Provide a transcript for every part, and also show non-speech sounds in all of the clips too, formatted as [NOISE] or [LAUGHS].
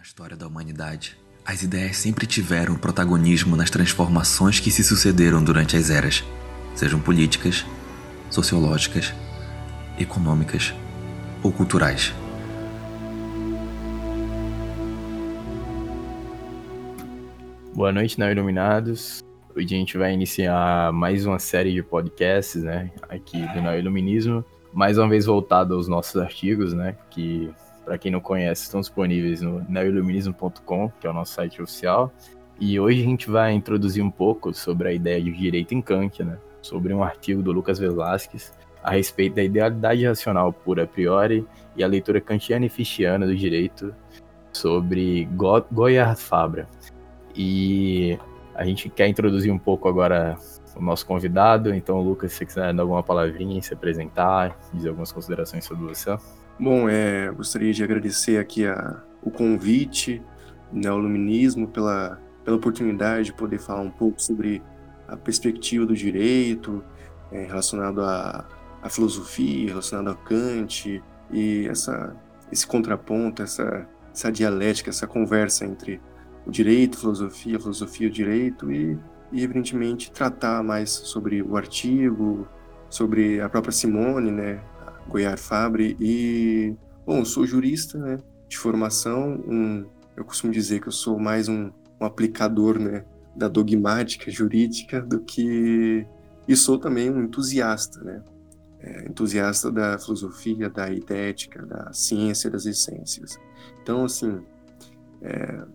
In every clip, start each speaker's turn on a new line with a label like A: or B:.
A: Na história da humanidade, as ideias sempre tiveram protagonismo nas transformações que se sucederam durante as eras, sejam políticas, sociológicas, econômicas ou culturais.
B: Boa noite, Neo Iluminados. Hoje a gente vai iniciar mais uma série de podcasts, né, aqui do Neo Iluminismo, mais uma vez voltado aos nossos artigos, né, que para quem não conhece, estão disponíveis no neoiluminismo.com, que é o nosso site oficial. E hoje a gente vai introduzir um pouco sobre a ideia de direito em Kant, né? Sobre um artigo do Lucas Velasquez a respeito da idealidade racional pura a priori e a leitura kantiana e fichiana do direito sobre Go Goyard Fabra. E a gente quer introduzir um pouco agora o nosso convidado, então Lucas, se você quiser dar alguma palavrinha, se apresentar, dizer algumas considerações sobre você.
C: Bom, é, gostaria de agradecer aqui a, o convite, Neoluminismo, pela, pela oportunidade de poder falar um pouco sobre a perspectiva do direito, é, relacionado à, à filosofia, relacionado a Kant, e essa, esse contraponto, essa, essa dialética, essa conversa entre o direito, filosofia, a filosofia e o direito, e, e evidentemente tratar mais sobre o artigo, sobre a própria Simone, né, Goiás Fabre e, bom, sou jurista, né, de formação, um, eu costumo dizer que eu sou mais um, um aplicador, né, da dogmática jurídica do que e sou também um entusiasta, né, é, entusiasta da filosofia, da idética, da ciência das essências. Então, assim,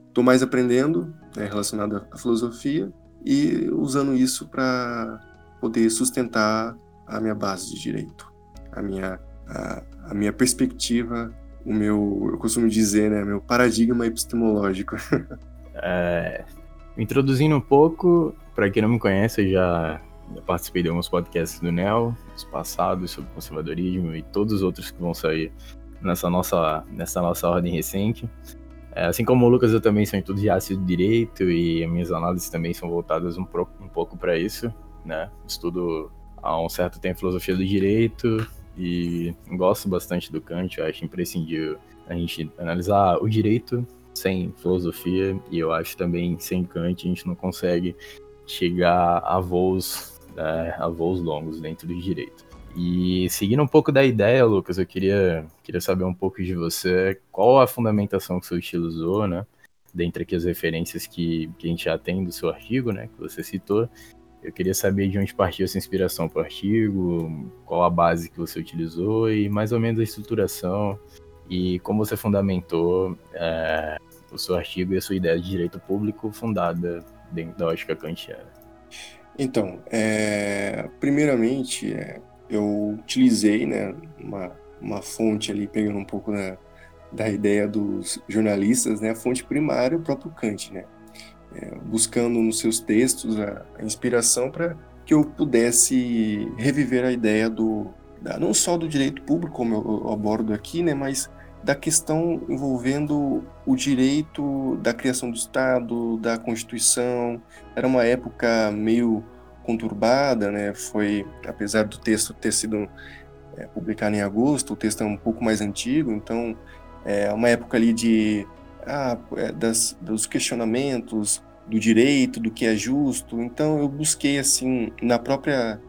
C: estou é, mais aprendendo né, relacionado à filosofia e usando isso para poder sustentar a minha base de direito a minha, a, a minha perspectiva, o meu, eu costumo dizer, né, meu paradigma epistemológico. [LAUGHS]
B: é, introduzindo um pouco, para quem não me conhece, já, já participei de alguns podcasts do NEL, os passados sobre conservadorismo e todos os outros que vão sair nessa nossa, nessa nossa ordem recente. É, assim como o Lucas, eu também sou entusiasta de direito e minhas análises também são voltadas um, pro, um pouco para isso, né? Estudo há um certo tempo filosofia do direito, e gosto bastante do Kant, eu acho imprescindível a gente analisar o direito sem filosofia e eu acho também sem Kant a gente não consegue chegar a voos, né, a voos longos dentro do direito. E seguindo um pouco da ideia, Lucas, eu queria, queria saber um pouco de você, qual a fundamentação que você utilizou, né? Dentre aqui as referências que, que a gente já tem do seu artigo, né? Que você citou, eu queria saber de onde partiu essa inspiração para o artigo, qual a base que você utilizou e mais ou menos a estruturação e como você fundamentou é, o seu artigo e a sua ideia de direito público fundada dentro da ótica kantiana.
C: Então, é, primeiramente, é, eu utilizei né, uma, uma fonte ali, pegando um pouco da, da ideia dos jornalistas, né, a fonte primária, o próprio Kant, né? É, buscando nos seus textos a, a inspiração para que eu pudesse reviver a ideia do da, não só do direito público como eu, eu abordo aqui, né, mas da questão envolvendo o direito da criação do Estado, da Constituição. Era uma época meio conturbada, né? Foi, apesar do texto ter sido é, publicado em agosto, o texto é um pouco mais antigo, então é uma época ali de ah, é, das, dos questionamentos do direito, do que é justo. Então eu busquei assim na própria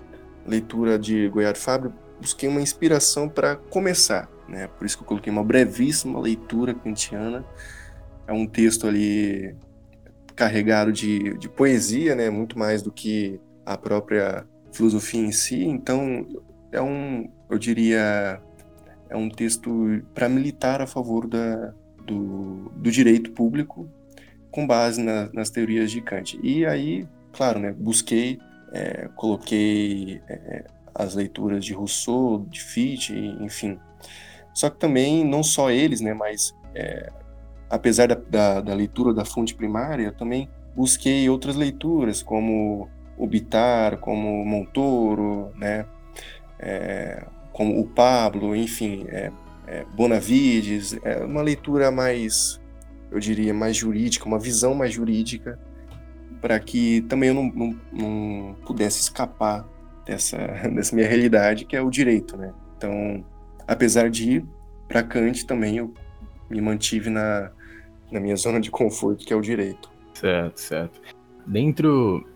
C: leitura de Goiás Fábio, busquei uma inspiração para começar, né? Por isso que eu coloquei uma brevíssima leitura kantiana. É um texto ali carregado de, de poesia, né? Muito mais do que a própria filosofia em si. Então é um, eu diria, é um texto para militar a favor da, do, do direito público com base na, nas teorias de Kant. E aí, claro, né, busquei, é, coloquei é, as leituras de Rousseau, de Fichte, enfim. Só que também, não só eles, né, mas é, apesar da, da, da, leitura da fonte primária, também busquei outras leituras, como o Bitar, como Montoro, né, é, como o Pablo, enfim, é, é, Bonavides, é uma leitura mais, eu diria, mais jurídica, uma visão mais jurídica, para que também eu não, não, não, pudesse escapar dessa, [LAUGHS] dessa minha realidade, que é o direito, né? Então, apesar de ir para Kant também, eu me mantive na, na minha [LAUGHS] zona de conforto, que é o direito.
B: Certo, certo. Dentro.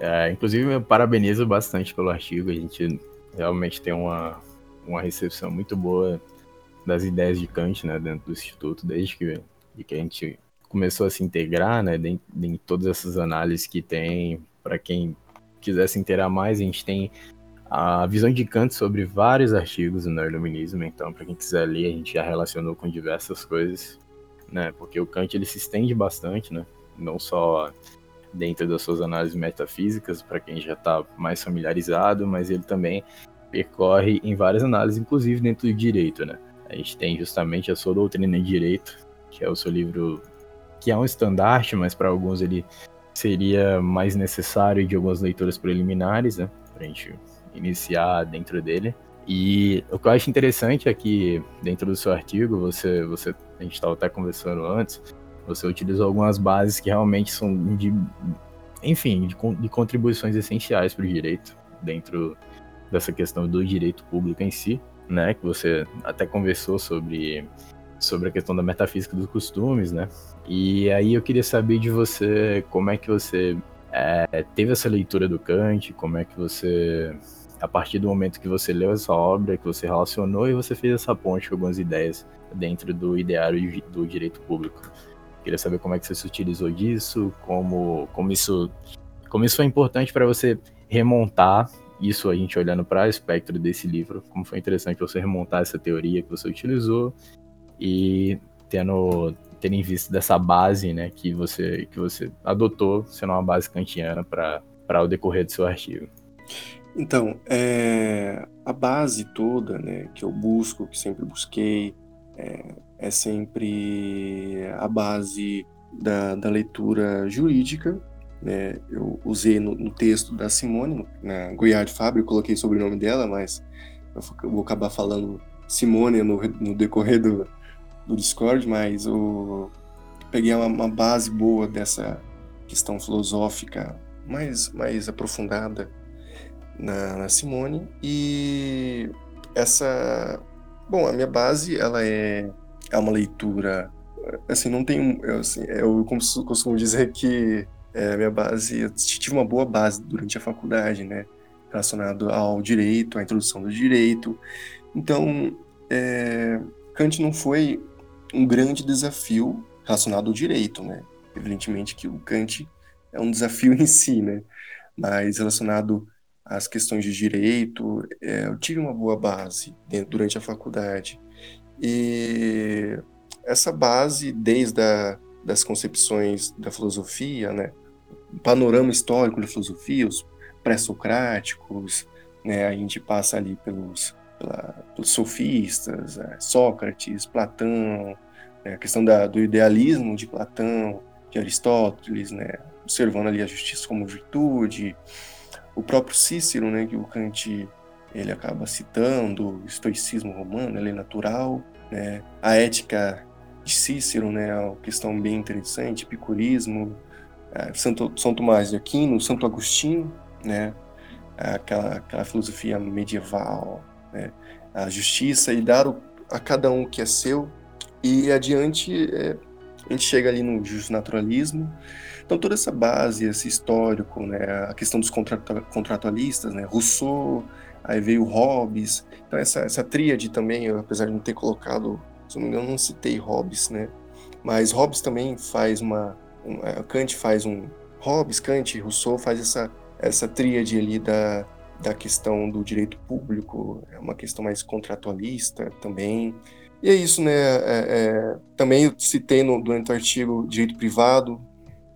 B: É, inclusive, eu parabenizo bastante pelo artigo. A gente realmente tem uma, uma recepção muito boa das ideias de Kant né, dentro do Instituto, desde que, de que a gente começou a se integrar né, em todas essas análises que tem. Para quem quiser se inteirar mais, a gente tem a visão de Kant sobre vários artigos no Iluminismo, então para quem quiser ler, a gente já relacionou com diversas coisas, né? Porque o Kant ele se estende bastante, né? Não só dentro das suas análises metafísicas, para quem já está mais familiarizado, mas ele também percorre em várias análises, inclusive dentro do direito, né? A gente tem justamente a sua doutrina em direito, que é o seu livro que é um estandarte, mas para alguns ele seria mais necessário de algumas leituras preliminares, né? Para a gente iniciar dentro dele. E o que eu acho interessante é que dentro do seu artigo, você, você a gente estava até conversando antes, você utilizou algumas bases que realmente são de, enfim, de, de contribuições essenciais para o direito dentro dessa questão do direito público em si, né? Que você até conversou sobre sobre a questão da metafísica dos costumes, né? E aí eu queria saber de você como é que você é, teve essa leitura do Kant, como é que você, a partir do momento que você leu essa obra, que você relacionou e você fez essa ponte com algumas ideias dentro do ideário do direito público. Queria saber como é que você se utilizou disso, como, como isso como isso foi importante para você remontar isso a gente olhando para o espectro desse livro, como foi interessante você remontar essa teoria que você utilizou e tendo, tendo em vista dessa base né, que, você, que você adotou, sendo uma base kantiana para o decorrer do seu artigo.
C: Então, é, a base toda né, que eu busco, que sempre busquei, é, é sempre a base da, da leitura jurídica. Né? Eu usei no, no, texto da Simone, na Goiás Fábio, coloquei o sobrenome dela, mas eu vou acabar falando Simone no, no decorrer do, do Discord, mas o peguei uma, uma base boa dessa questão filosófica mais, mais aprofundada na, na, Simone. E essa bom a minha base ela é é uma leitura assim não tem eu, assim, eu costumo dizer que é, minha base eu tive uma boa base durante a faculdade né relacionado ao direito à introdução do direito. Então é, Kant não foi um grande desafio relacionado ao direito, né? Evidentemente que o Kant é um desafio [LAUGHS] em si, né? Mas relacionado às questões de direito, é, eu tive uma boa base dentro, durante a faculdade. E essa base, desde a, das concepções da filosofia, né? O panorama histórico da filosofia, os pré-socráticos, né? A gente passa ali pelos pelos sofistas, é, Sócrates, Platão, né, a questão da, do idealismo de Platão, de Aristóteles, né, observando ali a justiça como virtude, o próprio Cícero, né, que o Kant ele acaba citando, o estoicismo romano, ele é natural, né, a ética de Cícero, né, é uma questão bem interessante, epicurismo, é, Santo, São Tomás de Aquino, Santo Agostinho, né, aquela, aquela filosofia medieval, né? a justiça e dar a cada um o que é seu. E adiante, é, a gente chega ali no justnaturalismo. Então, toda essa base, esse histórico, né? a questão dos contratualistas, né? Rousseau, aí veio Hobbes. Então, essa, essa tríade também, apesar de não ter colocado, se não me engano, não citei Hobbes, né? Mas Hobbes também faz uma. Um, é, Kant faz um. Hobbes, Kant, Rousseau faz essa, essa tríade ali da, da questão do direito público, é uma questão mais contratualista também. E é isso, né? É, é, também citei no, durante o artigo direito privado,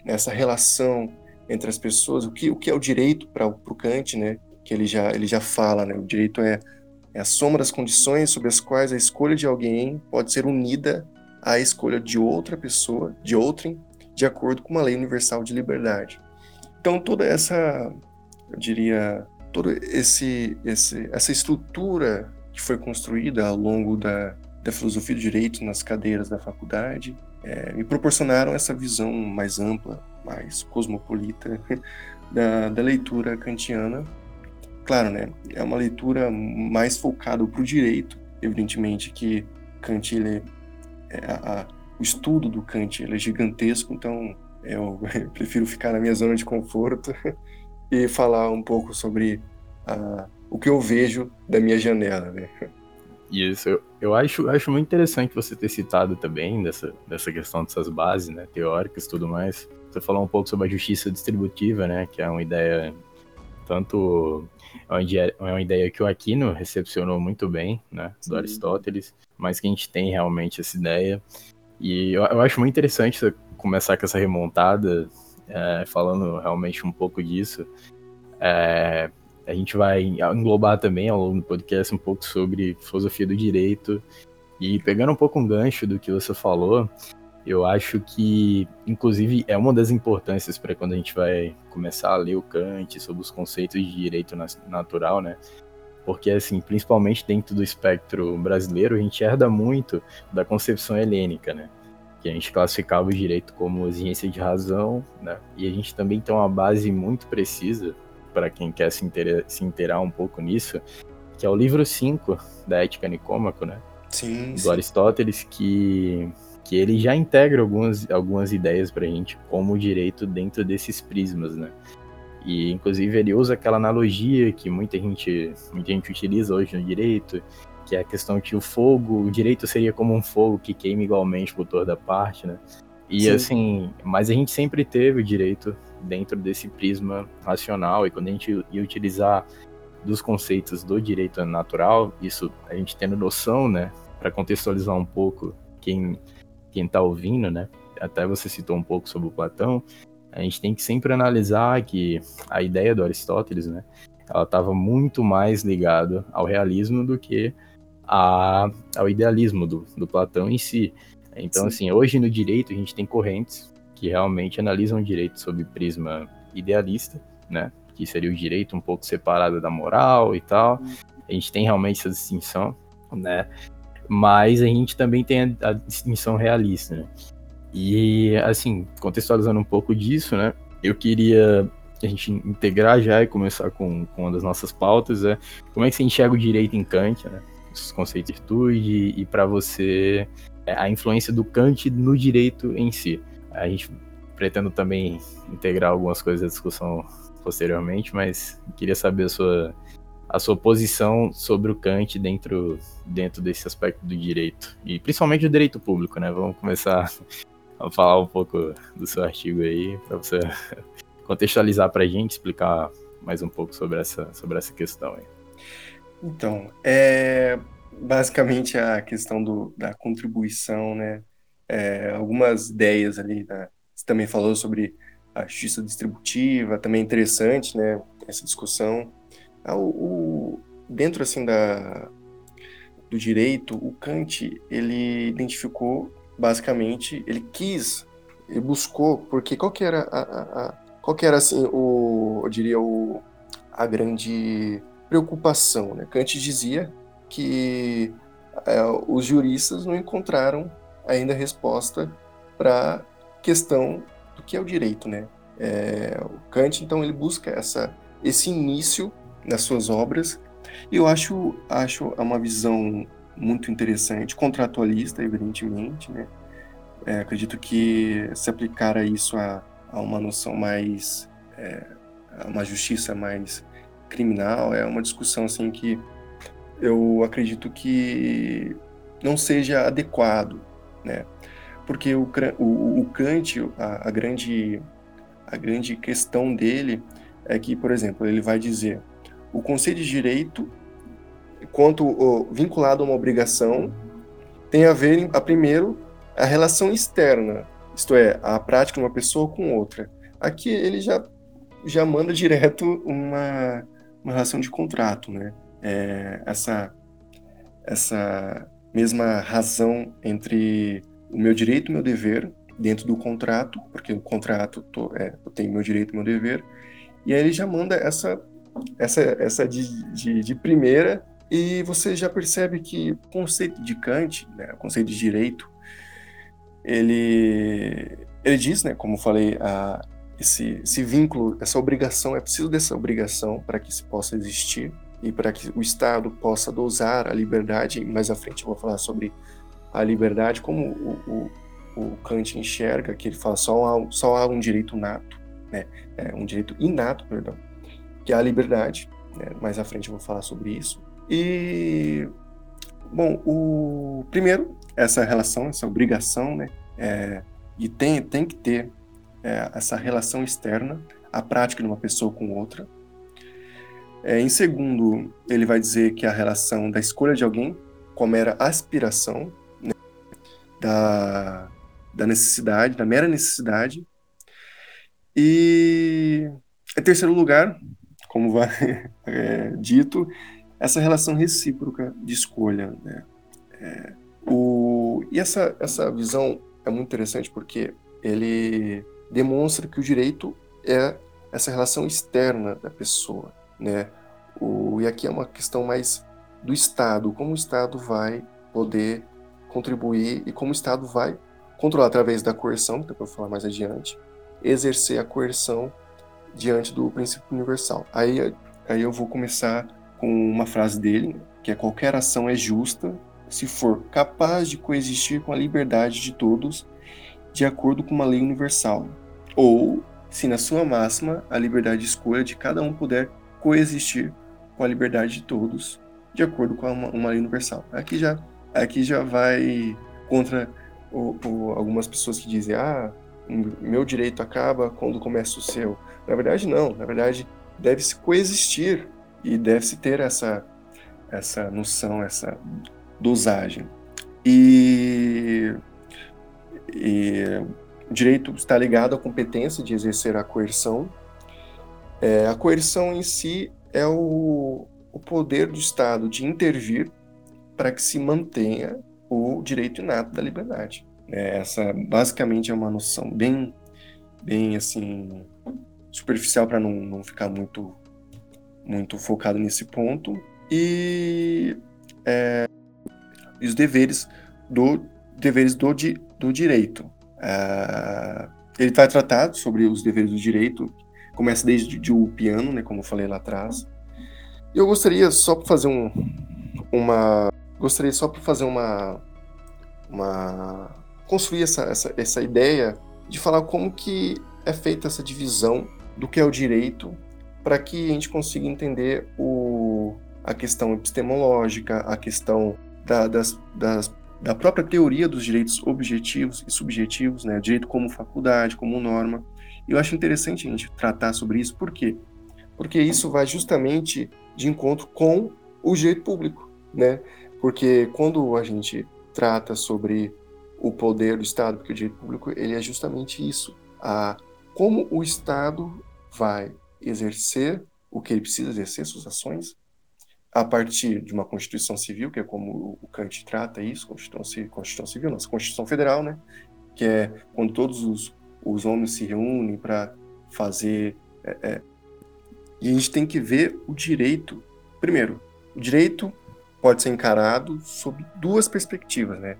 C: essa relação entre as pessoas, o que, o que é o direito para o Kant, né? Que ele já, ele já fala, né? O direito é, é a soma das condições sobre as quais a escolha de alguém pode ser unida à escolha de outra pessoa, de outrem, de acordo com uma lei universal de liberdade. Então, toda essa, eu diria, toda esse, esse, essa estrutura que foi construída ao longo da, da filosofia do direito nas cadeiras da faculdade é, me proporcionaram essa visão mais ampla, mais cosmopolita [LAUGHS] da, da leitura kantiana. Claro, né, é uma leitura mais focada para o direito, evidentemente que Kant ele, é, a, o estudo do Kant ele é gigantesco, então eu [LAUGHS] prefiro ficar na minha zona de conforto [LAUGHS] e falar um pouco sobre uh, o que eu vejo da minha janela, né?
B: Isso, eu, eu acho, acho muito interessante você ter citado também dessa, dessa questão dessas bases, né, teóricas e tudo mais. Você falou um pouco sobre a justiça distributiva, né, que é uma ideia tanto é uma ideia, é uma ideia que o Aquino recepcionou muito bem, né, do Sim. Aristóteles, mas que a gente tem realmente essa ideia. E eu, eu acho muito interessante você começar com essa remontada, é, falando realmente um pouco disso. É, a gente vai englobar também ao longo do podcast um pouco sobre filosofia do direito. E pegando um pouco um gancho do que você falou, eu acho que, inclusive, é uma das importâncias para quando a gente vai começar a ler o Kant sobre os conceitos de direito natural, né? Porque, assim, principalmente dentro do espectro brasileiro, a gente herda muito da concepção helênica, né? Que a gente classificava o direito como exigência de razão, né? E a gente também tem uma base muito precisa para quem quer se, inteira, se inteirar um pouco nisso, que é o livro 5 da Ética Nicômaco, né?
C: Sim,
B: do
C: sim.
B: Aristóteles, que que ele já integra algumas, algumas ideias para a gente como direito dentro desses prismas, né? E inclusive ele usa aquela analogia que muita gente, muita gente utiliza hoje no direito, que é a questão que o fogo, o direito seria como um fogo que queima igualmente por toda parte, né? E Sim. assim, mas a gente sempre teve o direito dentro desse prisma racional e quando a gente ia utilizar dos conceitos do direito natural, isso a gente tendo noção, né, para contextualizar um pouco quem quem está ouvindo, né? Até você citou um pouco sobre o Platão. A gente tem que sempre analisar que a ideia do Aristóteles, né? Ela estava muito mais ligada ao realismo do que a, ao idealismo do, do Platão em si. Então, Sim. assim, hoje no direito a gente tem correntes que realmente analisam o direito sob prisma idealista, né? Que seria o direito um pouco separado da moral e tal. A gente tem realmente essa distinção, né? mas a gente também tem a, a distinção realista, né? E, assim, contextualizando um pouco disso, né? Eu queria a gente integrar já e começar com, com uma das nossas pautas, é como é que você enxerga o direito em Kant, né? Os conceitos de virtude e para você é, a influência do Kant no direito em si. A gente pretendo também integrar algumas coisas da discussão posteriormente, mas queria saber a sua a sua posição sobre o Kant dentro, dentro desse aspecto do direito. E principalmente do direito público, né? Vamos começar [LAUGHS] a falar um pouco do seu artigo aí, para você [LAUGHS] contextualizar para a gente, explicar mais um pouco sobre essa, sobre essa questão aí.
C: Então, é basicamente a questão do, da contribuição, né? É, algumas ideias ali, da, você também falou sobre a justiça distributiva, também interessante, né? Essa discussão. Ah, o, o, dentro assim da, do direito, o Kant ele identificou basicamente, ele quis, ele buscou, porque qual que era a, a, a qual que era assim o, eu diria o a grande preocupação, né? Kant dizia que é, os juristas não encontraram ainda resposta para questão do que é o direito, né? É, o Kant então ele busca essa esse início nas suas obras. E eu acho, acho uma visão muito interessante, contratualista, evidentemente, né? É, acredito que se aplicar a isso a, a uma noção mais, é, a uma justiça mais criminal, é uma discussão assim que eu acredito que não seja adequado, né? Porque o, o, o Kant, a, a, grande, a grande questão dele é que, por exemplo, ele vai dizer o conceito de direito, quanto o, vinculado a uma obrigação, tem a ver, a primeiro, a relação externa, isto é, a prática de uma pessoa com outra. Aqui ele já, já manda direto uma, uma relação de contrato, né? É, essa, essa mesma razão entre o meu direito e o meu dever dentro do contrato, porque o contrato tô, é, eu tenho meu direito e meu dever, e aí ele já manda essa essa, essa de, de, de primeira, e você já percebe que o conceito de Kant, né, o conceito de direito, ele, ele diz, né, como falei, a, esse, esse vínculo, essa obrigação, é preciso dessa obrigação para que se possa existir e para que o Estado possa dosar a liberdade. Mais à frente eu vou falar sobre a liberdade, como o, o, o Kant enxerga, que ele fala só há, só há um direito nato, né? É, um direito inato, perdão, que é a liberdade. Né? Mais à frente eu vou falar sobre isso. E, bom, o primeiro, essa relação, essa obrigação, né? É, e tem, tem que ter é, essa relação externa, a prática de uma pessoa com outra. É, em segundo, ele vai dizer que a relação da escolha de alguém como mera aspiração né, da, da necessidade, da mera necessidade. E em terceiro lugar, como vai [LAUGHS] é, dito, essa relação recíproca de escolha. Né? É, o, e essa, essa visão é muito interessante porque ele demonstra que o direito é essa relação externa da pessoa. Né? O, e aqui é uma questão mais do Estado, como o Estado vai poder contribuir e como o Estado vai controlar através da coerção, que eu vou falar mais adiante, exercer a coerção diante do princípio universal. Aí, aí eu vou começar com uma frase dele, que é qualquer ação é justa se for capaz de coexistir com a liberdade de todos de acordo com uma lei universal, ou se na sua máxima a liberdade de escolha de cada um puder coexistir com a liberdade de todos de acordo com uma, uma lei universal. Aqui já, aqui já vai contra o, o, algumas pessoas que dizem ah meu direito acaba quando começa o seu. Na verdade não, na verdade deve-se coexistir e deve-se ter essa essa noção, essa dosagem. E, e o direito está ligado à competência de exercer a coerção. É, a coerção em si é o, o poder do Estado de intervir para que se mantenha o direito inato da liberdade. É, essa basicamente é uma noção bem, bem assim superficial para não, não ficar muito, muito focado nesse ponto. E é, os deveres do deveres do, do direito. É, ele vai tratar sobre os deveres do direito, começa desde de, o piano, né, como eu falei lá atrás. Eu gostaria só para fazer um, uma, gostaria só para fazer uma, uma construir essa, essa, essa ideia de falar como que é feita essa divisão do que é o direito para que a gente consiga entender o, a questão epistemológica, a questão da, das, das, da própria teoria dos direitos objetivos e subjetivos, né? direito como faculdade, como norma. E eu acho interessante a gente tratar sobre isso, por quê? Porque isso vai justamente de encontro com o direito público, né? Porque quando a gente trata sobre o poder do Estado, porque o direito público ele é justamente isso, a como o Estado vai exercer o que ele precisa exercer, suas ações, a partir de uma Constituição Civil, que é como o Kant trata isso, Constituição, Constituição Civil, nossa Constituição Federal, né? Que é quando todos os, os homens se reúnem para fazer. É, é, e a gente tem que ver o direito. Primeiro, o direito pode ser encarado sob duas perspectivas, né?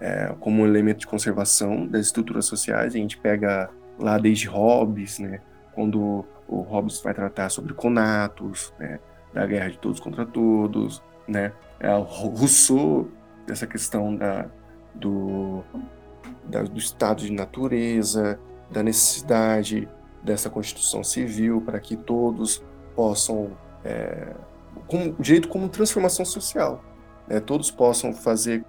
C: É, como um elemento de conservação das estruturas sociais, a gente pega lá desde Hobbes, né? Quando o Hobbes vai tratar sobre conatos, né? Da guerra de todos contra todos, né? É o Rousseau, dessa questão da, do, da, do estado de natureza, da necessidade dessa Constituição Civil para que todos possam, é, como, direito como transformação social, né? todos possam fazer,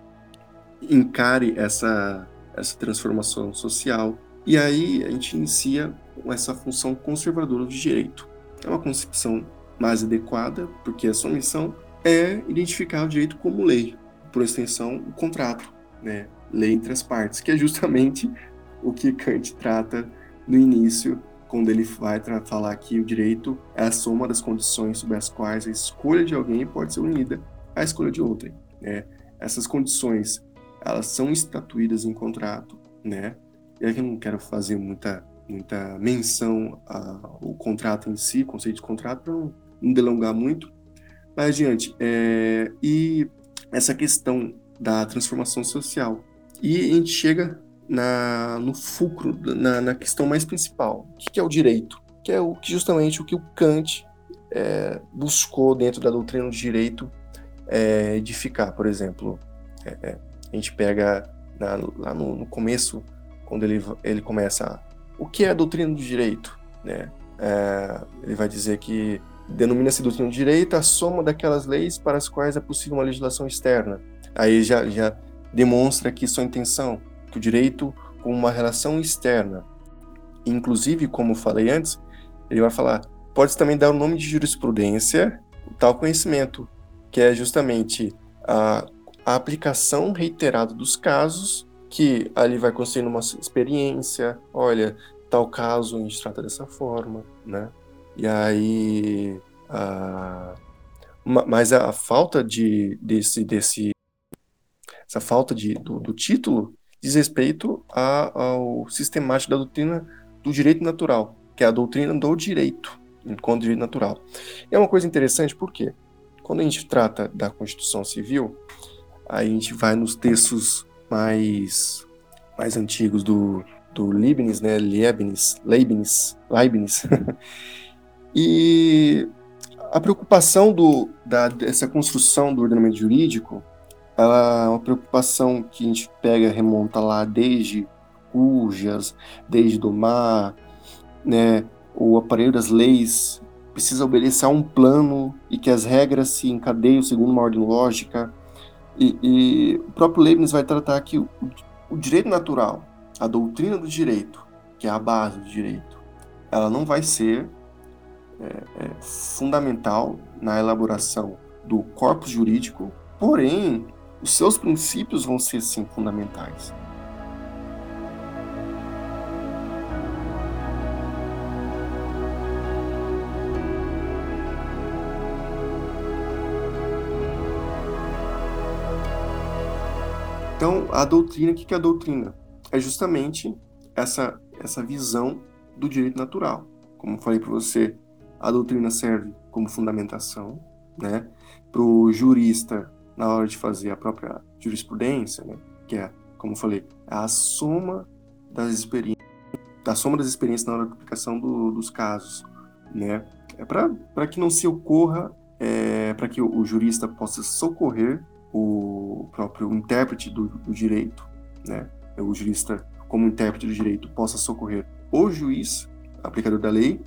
C: encare essa, essa transformação social. E aí a gente inicia essa função conservadora do direito. É uma concepção mais adequada, porque a sua missão é identificar o direito como lei, por extensão, o contrato, né? lei entre as partes, que é justamente o que Kant trata no início, quando ele vai falar que o direito é a soma das condições sobre as quais a escolha de alguém pode ser unida à escolha de outrem. Né? Essas condições, elas são estatuídas em contrato, né? E aqui eu não quero fazer muita muita menção ao contrato em si, conceito de contrato, para não não delongar muito. Mas adiante, é, e essa questão da transformação social. E a gente chega na, no fulcro, na, na questão mais principal, o que, que é o direito? Que é o, justamente o que o Kant é, buscou dentro da doutrina do direito é, edificar. Por exemplo, é, é, a gente pega na, lá no, no, começo, quando ele, ele começa o que é a doutrina do direito, né? É, ele vai dizer que denomina-se doutrina do direito a soma daquelas leis para as quais é possível uma legislação externa. Aí já, já demonstra aqui sua intenção, que o direito como uma relação externa. Inclusive, como falei antes, ele vai falar, pode também dar o nome de jurisprudência, tal conhecimento, que é justamente a, a aplicação reiterada dos casos, que ali vai construindo uma experiência, olha, tal caso a gente trata dessa forma, né? E aí, a, mas a falta de desse desse essa falta de, do, do título diz respeito a, ao sistemático da doutrina do direito natural, que é a doutrina do direito, enquanto direito natural. É uma coisa interessante porque quando a gente trata da Constituição Civil, a gente vai nos textos mais mais antigos do, do Leibniz, né, Leibniz, Leibniz, Leibniz. [LAUGHS] e a preocupação do, da, dessa construção do ordenamento jurídico, ela é uma preocupação que a gente pega, remonta lá desde Cujas, desde Domar, né, o aparelho das leis precisa obedecer a um plano e que as regras se encadeiam segundo uma ordem lógica. E, e o próprio Leibniz vai tratar que o, o, direito natural, a doutrina do direito, que é a base do direito, ela não vai ser é, é, fundamental na elaboração do corpus jurídico, porém, os seus princípios vão ser sim fundamentais. Então, a doutrina, o que é a doutrina? É justamente essa, essa visão do direito natural. Como falei para você, a doutrina serve como fundamentação, né? Para o jurista, na hora de fazer a própria jurisprudência, né? Que é, como falei, a soma das experiências, da soma das experiências na hora da aplicação do, dos casos, né? É para que não se ocorra, é, para que o, o jurista possa socorrer o próprio intérprete do, do direito, né, o jurista como intérprete do direito possa socorrer o juiz, aplicador da lei,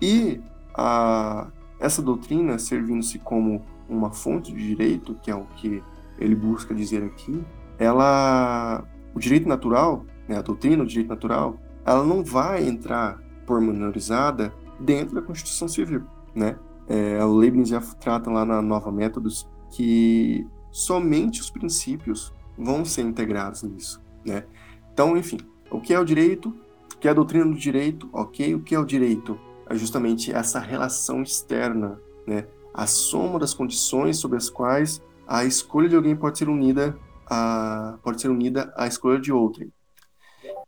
C: e a, essa doutrina servindo-se como uma fonte de direito, que é o que ele busca dizer aqui, ela, o direito natural, né, a doutrina do direito natural, ela não vai entrar pormenorizada dentro da Constituição Civil, né? É, o Leibniz já trata lá na Nova Métodos que somente os princípios vão ser integrados nisso, né? Então, enfim, o que é o direito? O que é a doutrina do direito? Ok, o que é o direito? É justamente essa relação externa, né? A soma das condições sobre as quais a escolha de alguém pode ser unida a pode ser unida à escolha de outrem.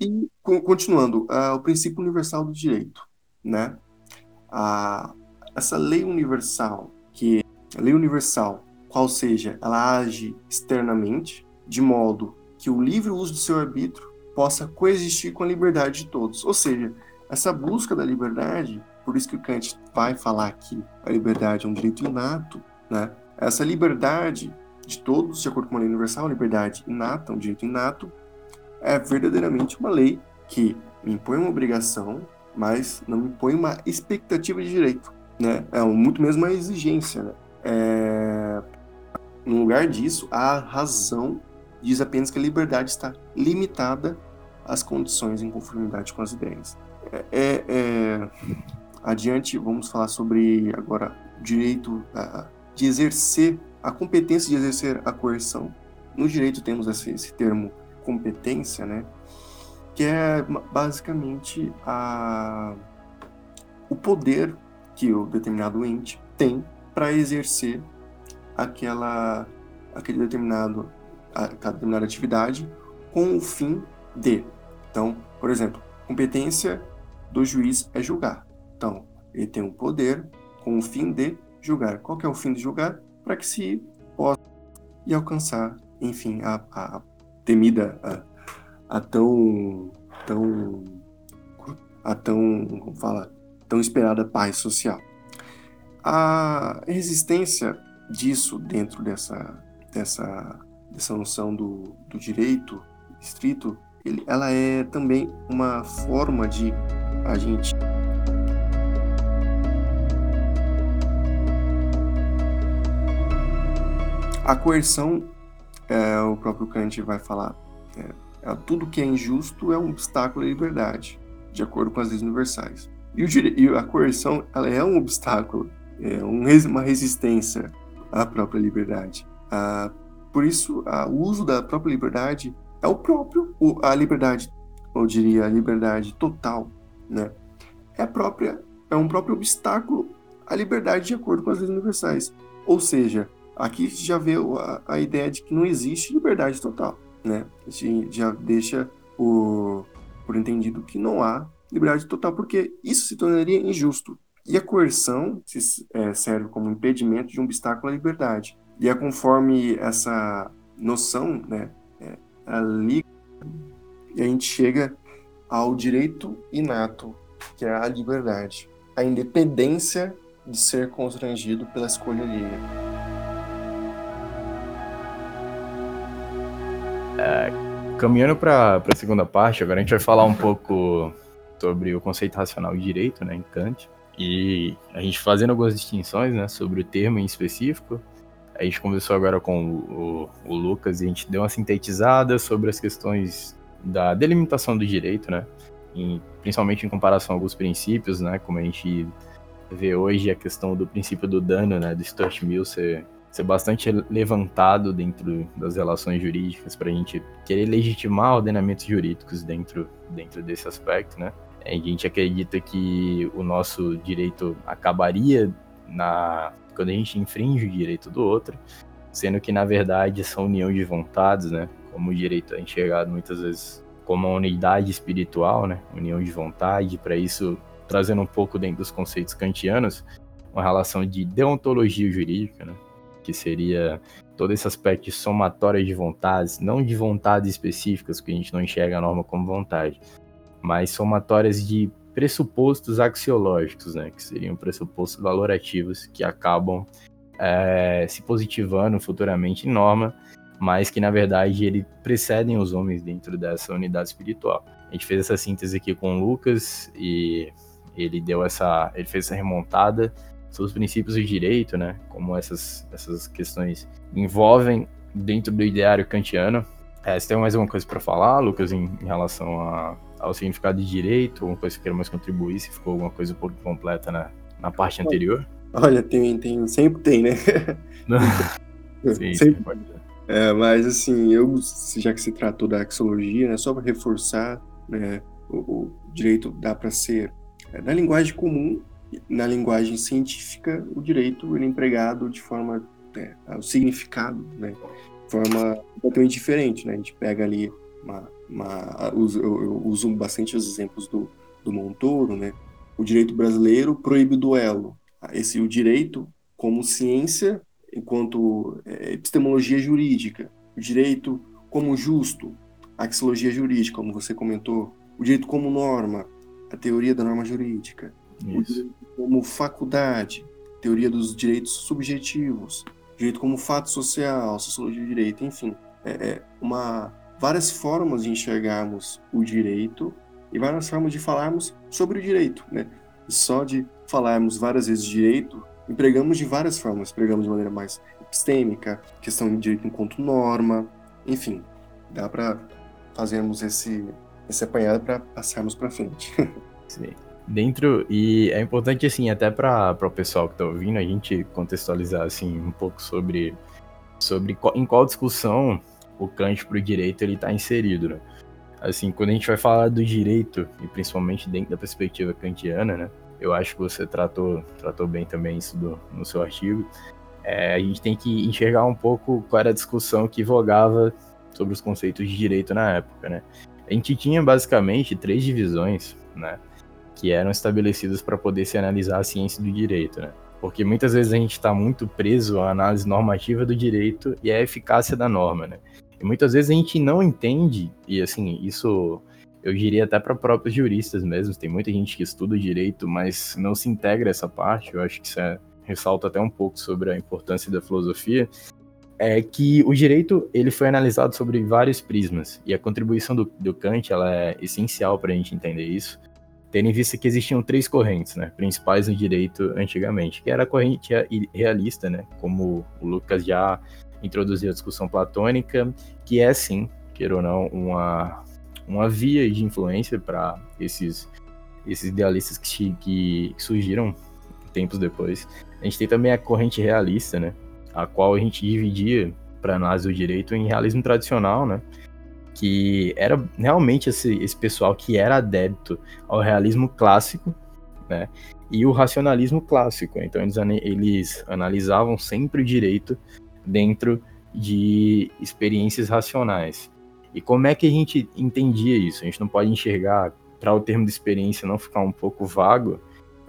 C: E continuando, uh, o princípio universal do direito, né? Uh, essa lei universal que a lei universal qual seja, ela age externamente, de modo que o livre uso do seu arbítrio possa coexistir com a liberdade de todos. Ou seja, essa busca da liberdade, por isso que o Kant vai falar aqui, a liberdade é um direito inato, né? Essa liberdade de todos, de acordo com a lei universal, a liberdade inata, um direito inato, é verdadeiramente uma lei que me impõe uma obrigação, mas não me impõe uma expectativa de direito, né? É muito mesmo uma exigência, né? É, no lugar disso, a razão diz apenas que a liberdade está limitada às condições em conformidade com as ideias. É, é, adiante, vamos falar sobre agora direito de exercer a competência de exercer a coerção. No direito temos esse, esse termo competência, né? Que é basicamente a, o poder que o determinado ente tem para exercer aquela, aquele determinado, aquela determinada atividade com o fim de. Então, por exemplo, competência do juiz é julgar. Então, ele tem um poder com o fim de julgar. Qual é o fim de julgar? Para que se possa e alcançar, enfim, a, a temida, a, a, tão, tão, a tão, como fala, tão esperada paz social. A resistência disso dentro dessa, dessa, dessa noção do, do direito estrito, ele, ela é também uma forma de a gente A coerção, é, o próprio Kant vai falar, é, é, tudo que é injusto é um obstáculo à liberdade, de acordo com as leis universais. E, o, e a coerção ela é um obstáculo, é um, uma resistência à própria liberdade. Ah, por isso, o uso da própria liberdade é o próprio, a liberdade, eu diria, a liberdade total, né? É própria, é um próprio obstáculo à liberdade de acordo com as leis universais. Ou seja, Aqui já vê a, a ideia de que não existe liberdade total, né? A gente já deixa por, por entendido que não há liberdade total, porque isso se tornaria injusto. E a coerção se, é, serve como impedimento de um obstáculo à liberdade. E é conforme essa noção, né, é, liga, e a gente chega ao direito inato, que é a liberdade, a independência de ser constrangido pela escolha alheia.
B: É, caminhando para a segunda parte, agora a gente vai falar um pouco sobre o conceito racional de direito, né, em Kant, e a gente fazendo algumas distinções, né, sobre o termo em específico. A gente conversou agora com o, o, o Lucas e a gente deu uma sintetizada sobre as questões da delimitação do direito, né, em, principalmente em comparação a alguns princípios, né, como a gente vê hoje a questão do princípio do dano, né, do Stuart Mill ser ser bastante levantado dentro das relações jurídicas para a gente querer legitimar ordenamentos jurídicos dentro, dentro desse aspecto, né? A gente acredita que o nosso direito acabaria na quando a gente infringe o direito do outro, sendo que na verdade essa união de vontades, né? Como o direito é enxergado muitas vezes como uma unidade espiritual, né? União de vontade, para isso trazendo um pouco dentro dos conceitos kantianos, uma relação de deontologia jurídica, né? que seria todo esse aspecto de somatória de vontades, não de vontades específicas, que a gente não enxerga a norma como vontade, mas somatórias de pressupostos axiológicos, né, que seriam pressupostos valorativos que acabam é, se positivando futuramente em norma, mas que na verdade ele precedem os homens dentro dessa unidade espiritual. A gente fez essa síntese aqui com o Lucas e ele deu essa, ele fez essa remontada sobre os princípios do direito, né? Como essas, essas questões envolvem dentro do ideário kantiano. É, você tem mais alguma coisa para falar, Lucas, em, em relação a, ao significado de direito? Alguma coisa que queira mais contribuir? Se ficou alguma coisa um pouco completa na, na parte anterior?
C: Olha, tem, tem, sempre tem, né? [LAUGHS] [LAUGHS] sim, sempre. É, mas assim, eu, já que se tratou da axiologia, né, só para reforçar, né, o, o direito dá para ser é, na linguagem comum na linguagem científica, o direito ele é empregado de forma, né, o significado, né, de forma completamente diferente, né? A gente pega ali uma, uma eu, eu, uso bastante os exemplos do, do Montoro, né? O direito brasileiro proíbe o duelo. Esse o direito como ciência enquanto é, epistemologia jurídica, o direito como justo, a axiologia jurídica, como você comentou, o direito como norma, a teoria da norma jurídica,
B: isso.
C: como faculdade, teoria dos direitos subjetivos, direito como fato social, sociologia do direito, enfim, é, é uma várias formas de enxergarmos o direito e várias formas de falarmos sobre o direito, né? E só de falarmos várias vezes direito, empregamos de várias formas, empregamos de maneira mais epistêmica, questão de direito enquanto norma, enfim, dá para fazermos esse esse apanhado para passarmos para frente. [LAUGHS]
B: Sim dentro e é importante assim até para o pessoal que está ouvindo a gente contextualizar assim um pouco sobre sobre em qual discussão o Kant para o direito ele está inserido né? assim quando a gente vai falar do direito e principalmente dentro da perspectiva kantiana né eu acho que você tratou tratou bem também isso do, no seu artigo é, a gente tem que enxergar um pouco qual era a discussão que vogava sobre os conceitos de direito na época né a gente tinha basicamente três divisões né que eram estabelecidos para poder se analisar a ciência do direito, né? Porque muitas vezes a gente está muito preso à análise normativa do direito e à eficácia da norma, né? E muitas vezes a gente não entende, e assim, isso eu diria até para próprios juristas mesmo, tem muita gente que estuda direito, mas não se integra essa parte, eu acho que isso é, ressalta até um pouco sobre a importância da filosofia, é que o direito ele foi analisado sobre vários prismas e a contribuição do, do Kant ela é essencial para a gente entender isso, tendo em vista que existiam três correntes, né, principais no direito antigamente, que era a corrente realista, né, como o Lucas já introduziu a discussão platônica, que é sim, queira ou não, uma uma via de influência para esses esses idealistas que, que surgiram tempos depois. A gente tem também a corrente realista, né, a qual a gente dividia para análise do direito em realismo tradicional, né? Que era realmente esse, esse pessoal que era adepto ao realismo clássico, né? E o racionalismo clássico. Então eles, eles analisavam sempre o direito dentro de experiências racionais. E como é que a gente entendia isso? A gente não pode enxergar, para o termo de experiência não ficar um pouco vago,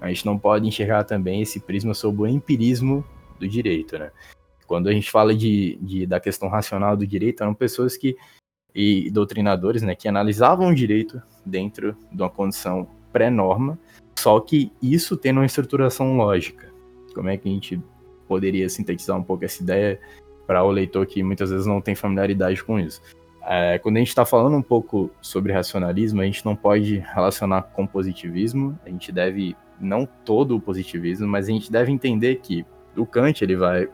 B: a gente não pode enxergar também esse prisma sobre o empirismo do direito, né? Quando a gente fala de, de, da questão racional do direito, eram pessoas que e doutrinadores, né, que analisavam o direito dentro de uma condição pré-norma, só que isso tendo uma estruturação lógica. Como é que a gente poderia sintetizar um pouco essa ideia para o leitor que muitas vezes não tem familiaridade com isso? É, quando a gente está falando um pouco sobre racionalismo, a gente não pode relacionar com positivismo, a gente deve, não todo o positivismo, mas a gente deve entender que o Kant ele vai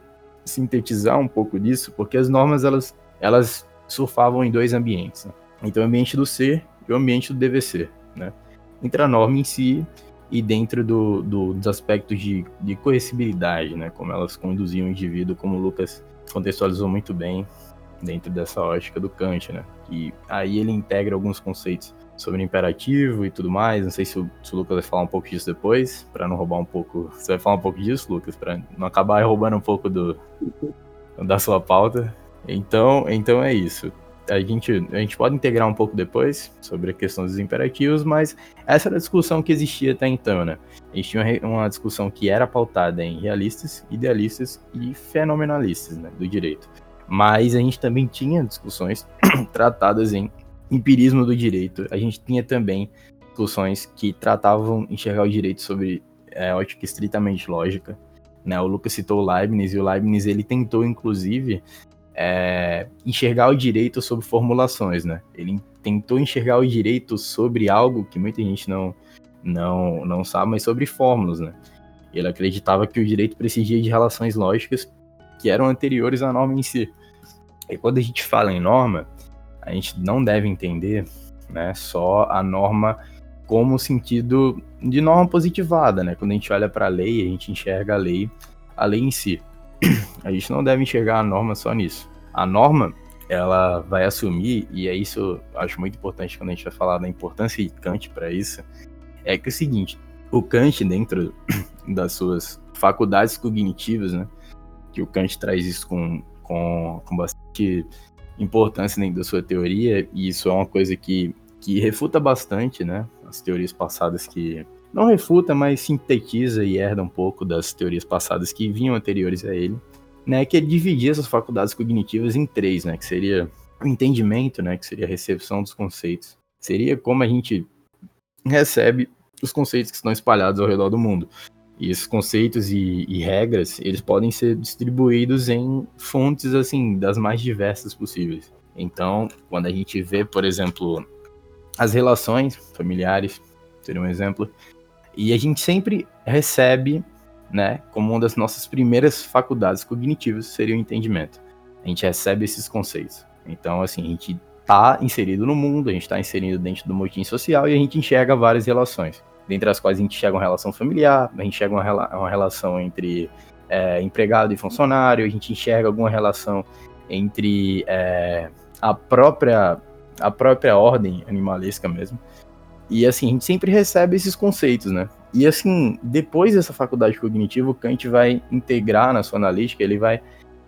B: sintetizar um pouco disso, porque as normas elas, elas surfavam em dois ambientes. Né? Então, o ambiente do ser e o ambiente do dever ser. Né? Entre a norma em si e dentro do, do, dos aspectos de, de coercibilidade, né? como elas conduziam o indivíduo, como o Lucas contextualizou muito bem dentro dessa ótica do Kant. Né? E aí ele integra alguns conceitos sobre imperativo e tudo mais. Não sei se o, se o, Lucas vai falar um pouco disso depois, para não roubar um pouco. Você vai falar um pouco disso, Lucas, para não acabar roubando um pouco do da sua pauta. Então, então é isso. A gente, a gente pode integrar um pouco depois sobre a questão dos imperativos, mas essa era a discussão que existia até então, né? A gente tinha uma discussão que era pautada em realistas, idealistas e fenomenalistas né, do direito. Mas a gente também tinha discussões [CLEARS THROAT] tratadas em empirismo do direito. A gente tinha também discussões que tratavam enxergar o direito sobre é, ótica estritamente lógica. Né? O Lucas citou o Leibniz, e o Leibniz ele tentou, inclusive, é, enxergar o direito sobre formulações. Né? Ele tentou enxergar o direito sobre algo que muita gente não, não, não sabe, mas sobre fórmulas. Né? Ele acreditava que o direito precisia de relações lógicas que eram anteriores à norma em si. E quando a gente fala em norma, a gente não deve entender né, só a norma como sentido de norma positivada, né? Quando a gente olha para a lei, a gente enxerga a lei, a lei em si. A gente não deve enxergar a norma só nisso. A norma, ela vai assumir, e é isso eu acho muito importante quando a gente vai falar da importância de Kant para isso, é que é o seguinte, o Kant, dentro [CLEARS THROAT] das suas faculdades cognitivas, né, que o Kant traz isso com, com, com bastante importância dentro da sua teoria, e isso é uma coisa que, que refuta bastante, né? As teorias passadas que. Não refuta, mas sintetiza e herda um pouco das teorias passadas que vinham anteriores a ele, né? Que ele dividia essas faculdades cognitivas em três, né? Que seria o entendimento, né? Que seria a recepção dos conceitos. Seria como a gente recebe os conceitos que estão espalhados ao redor do mundo. E esses conceitos e, e, regras, eles podem ser distribuídos em fontes, assim, das mais diversas possíveis. Então, quando a gente vê, por exemplo, as relações familiares, seria um exemplo, e a gente sempre recebe, né, como uma das nossas primeiras faculdades cognitivas, seria o entendimento. A gente recebe esses conceitos. Então, assim, a gente está inserido no mundo, a gente está inserido dentro do motim social e a gente enxerga várias relações dentre as quais a gente enxerga uma relação familiar, a gente enxerga uma, rela uma relação entre é, empregado e funcionário, a gente enxerga alguma relação entre é, a própria a própria ordem animalesca mesmo. E assim, a gente sempre recebe esses conceitos, né? E assim, depois dessa faculdade cognitiva, o Kant vai integrar na sua analítica, ele vai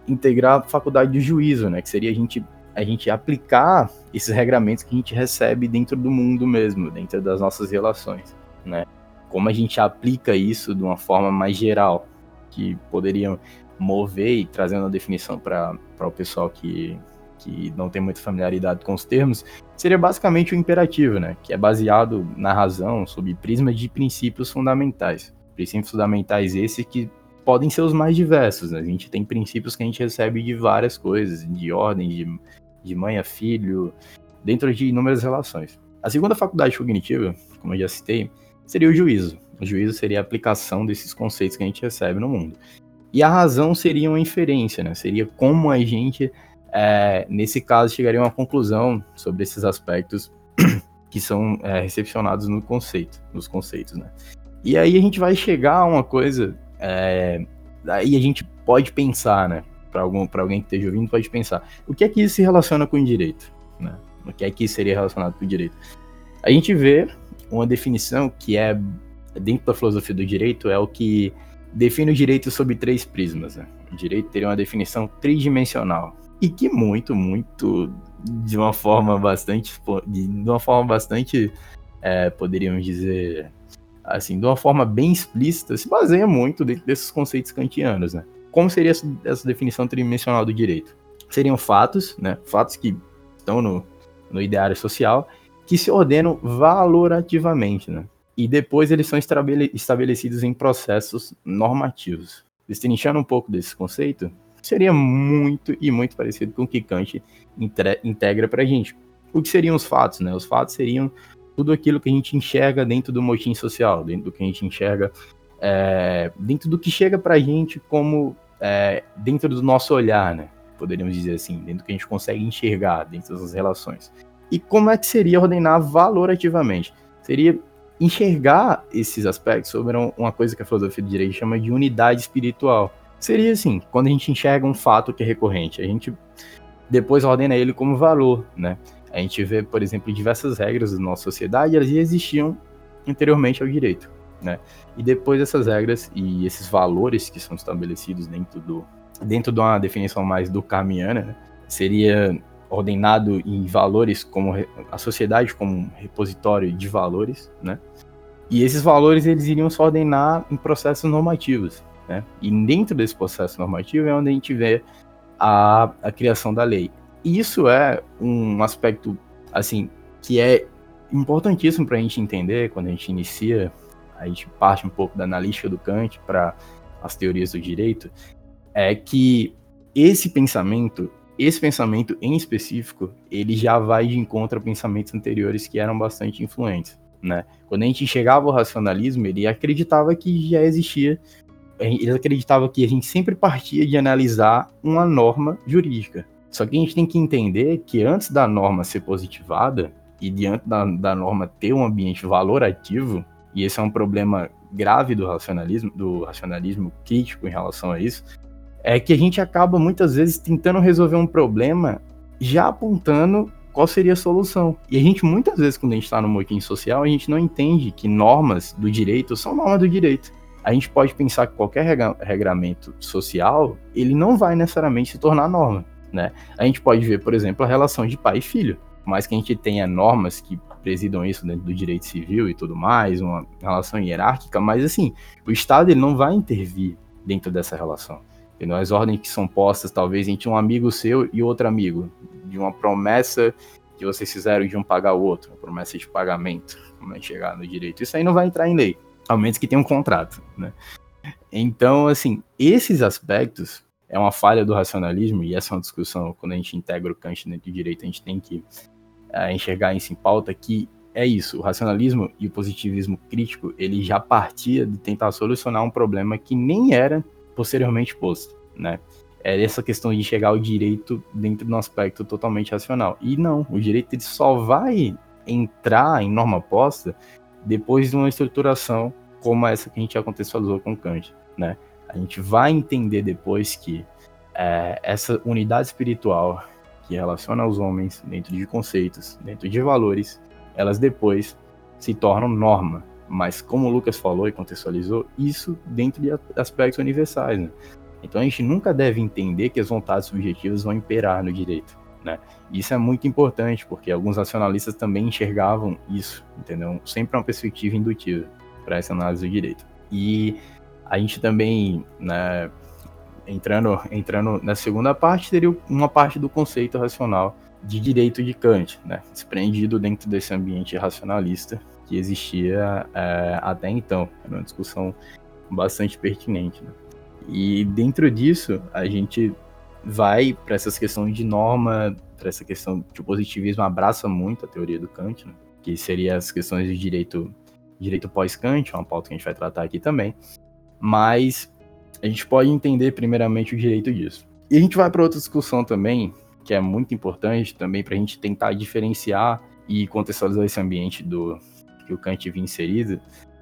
B: integrar a faculdade do juízo, né? Que seria a gente, a gente aplicar esses regramentos que a gente recebe dentro do mundo mesmo, dentro das nossas relações né? Como a gente aplica isso de uma forma mais geral, que poderiam mover e trazendo uma definição para o pessoal que, que não tem muita familiaridade com os termos, seria basicamente o imperativo, né? Que é baseado na razão, sob prisma de princípios fundamentais. Princípios fundamentais esses que podem ser os mais diversos. Né? A gente tem princípios que a gente recebe de várias coisas, de ordem, de, de mãe a filho, dentro de inúmeras relações. A segunda faculdade cognitiva, como eu já citei, seria o juízo. O juízo seria a aplicação desses conceitos que a gente recebe no mundo. E a razão seria uma inferência, né? Seria como a gente, é, nesse caso, chegaria a uma conclusão sobre esses aspectos [CLEARS THROAT] que são é, recepcionados no conceito, nos conceitos, né? E aí a gente vai chegar a uma coisa, é, aí a gente pode pensar, né? Para alguém que esteja ouvindo, pode pensar, o que é que isso se relaciona com o direito, né? O que é que seria relacionado com o direito? A gente vê uma definição que é dentro da filosofia do direito é o que define o direito sob três prismas. Né? O direito teria uma definição tridimensional e que muito, muito de uma forma bastante, de uma forma bastante, é, poderíamos dizer, assim, de uma forma bem explícita, se baseia muito dentro desses conceitos kantianos, né? Como seria essa, essa definição tridimensional do direito? Seriam fatos, né? Fatos que estão no, no ideário social, que se ordenam valorativamente, né? E depois eles são estabelecidos em processos normativos. Destrinchando um pouco desse conceito, seria muito e muito parecido com o que Kant integra para a gente. O que seriam os fatos? Né? Os fatos seriam tudo aquilo que a gente enxerga dentro do motim social, dentro do que a gente enxerga, é, dentro do que chega para a gente como é, dentro do nosso olhar, né? Poderíamos dizer assim, dentro do que a gente consegue enxergar dentro das relações. E como é que seria ordenar valorativamente? Seria enxergar esses aspectos sobre uma coisa que a filosofia do direito chama de unidade espiritual seria assim, quando a gente enxerga um fato que é recorrente, a gente depois ordena ele como valor, né? A gente vê, por exemplo, diversas regras da nossa sociedade, elas já existiam anteriormente ao direito, né? E depois essas regras e esses valores que são estabelecidos dentro do dentro de uma definição mais do Carmiana, né? seria ordenado em valores como a sociedade como um repositório de valores, né? E esses valores eles iriam se ordenar em processos normativos, né? E dentro desse processo normativo é onde a gente vê a, a criação da lei. E isso é um aspecto, assim, que é importantíssimo para a gente entender quando a gente inicia, a gente parte um pouco da analítica do Kant para as teorias do direito, é que esse pensamento, esse pensamento em específico, ele já vai de encontro a pensamentos anteriores que eram bastante influentes, né? Quando a gente chegava ao racionalismo, ele acreditava que já existia ele acreditava que a gente sempre partia de analisar uma norma jurídica. Só que a gente tem que entender que antes da norma ser positivada e diante da, da norma ter um ambiente valorativo, e esse é um problema grave do racionalismo, do racionalismo crítico em relação a isso, é que a gente acaba muitas vezes tentando resolver um problema já apontando qual seria a solução. E a gente muitas vezes quando a gente está no motim social, a gente não entende que normas do direito são normas do direito a gente pode pensar que qualquer regramento social, ele não vai necessariamente se tornar norma, né? A gente pode ver, por exemplo, a relação de pai e filho. mais que a gente tenha normas que presidam isso dentro do direito civil e tudo mais, uma relação hierárquica, mas assim, o Estado ele não vai intervir dentro dessa relação. E as ordens que são postas, talvez, entre um amigo seu e outro amigo, de uma promessa que vocês fizeram de um pagar o outro, uma promessa de pagamento, como é chegar no direito. Isso aí não vai entrar em lei ao menos que tenha um contrato, né? Então, assim, esses aspectos é uma falha do racionalismo, e essa é uma discussão, quando a gente integra o Kant dentro do direito, a gente tem que uh, enxergar isso em pauta, que é isso, o racionalismo e o positivismo crítico, ele já partia de tentar solucionar um problema que nem era posteriormente posto, né? É essa questão de chegar ao direito dentro de um aspecto totalmente racional. E não, o direito ele só vai entrar em norma posta depois de uma estruturação como essa que a gente já contextualizou com Kant, né? A gente vai entender depois que é, essa unidade espiritual que relaciona os homens dentro de conceitos, dentro de valores, elas depois se tornam norma. Mas como o Lucas falou e contextualizou, isso dentro de aspectos universais. Né? Então a gente nunca deve entender que as vontades subjetivas vão imperar no direito. Né? Isso é muito importante, porque alguns nacionalistas também enxergavam isso, entendeu? Sempre uma perspectiva indutiva para essa análise do direito. E a gente também, né, entrando, entrando na segunda parte, seria uma parte do conceito racional de direito de Kant, né, desprendido dentro desse ambiente racionalista que existia é, até então. Era uma discussão bastante pertinente. Né? E dentro disso, a gente vai para essas questões de norma, para essa questão que o positivismo abraça muito a teoria do Kant, né? que seria as questões de direito, direito pós-Kant, uma pauta que a gente vai tratar aqui também. Mas a gente pode entender primeiramente o direito disso. E a gente vai para outra discussão também, que é muito importante também para a gente tentar diferenciar e contextualizar esse ambiente do que o Kant vinha inserido,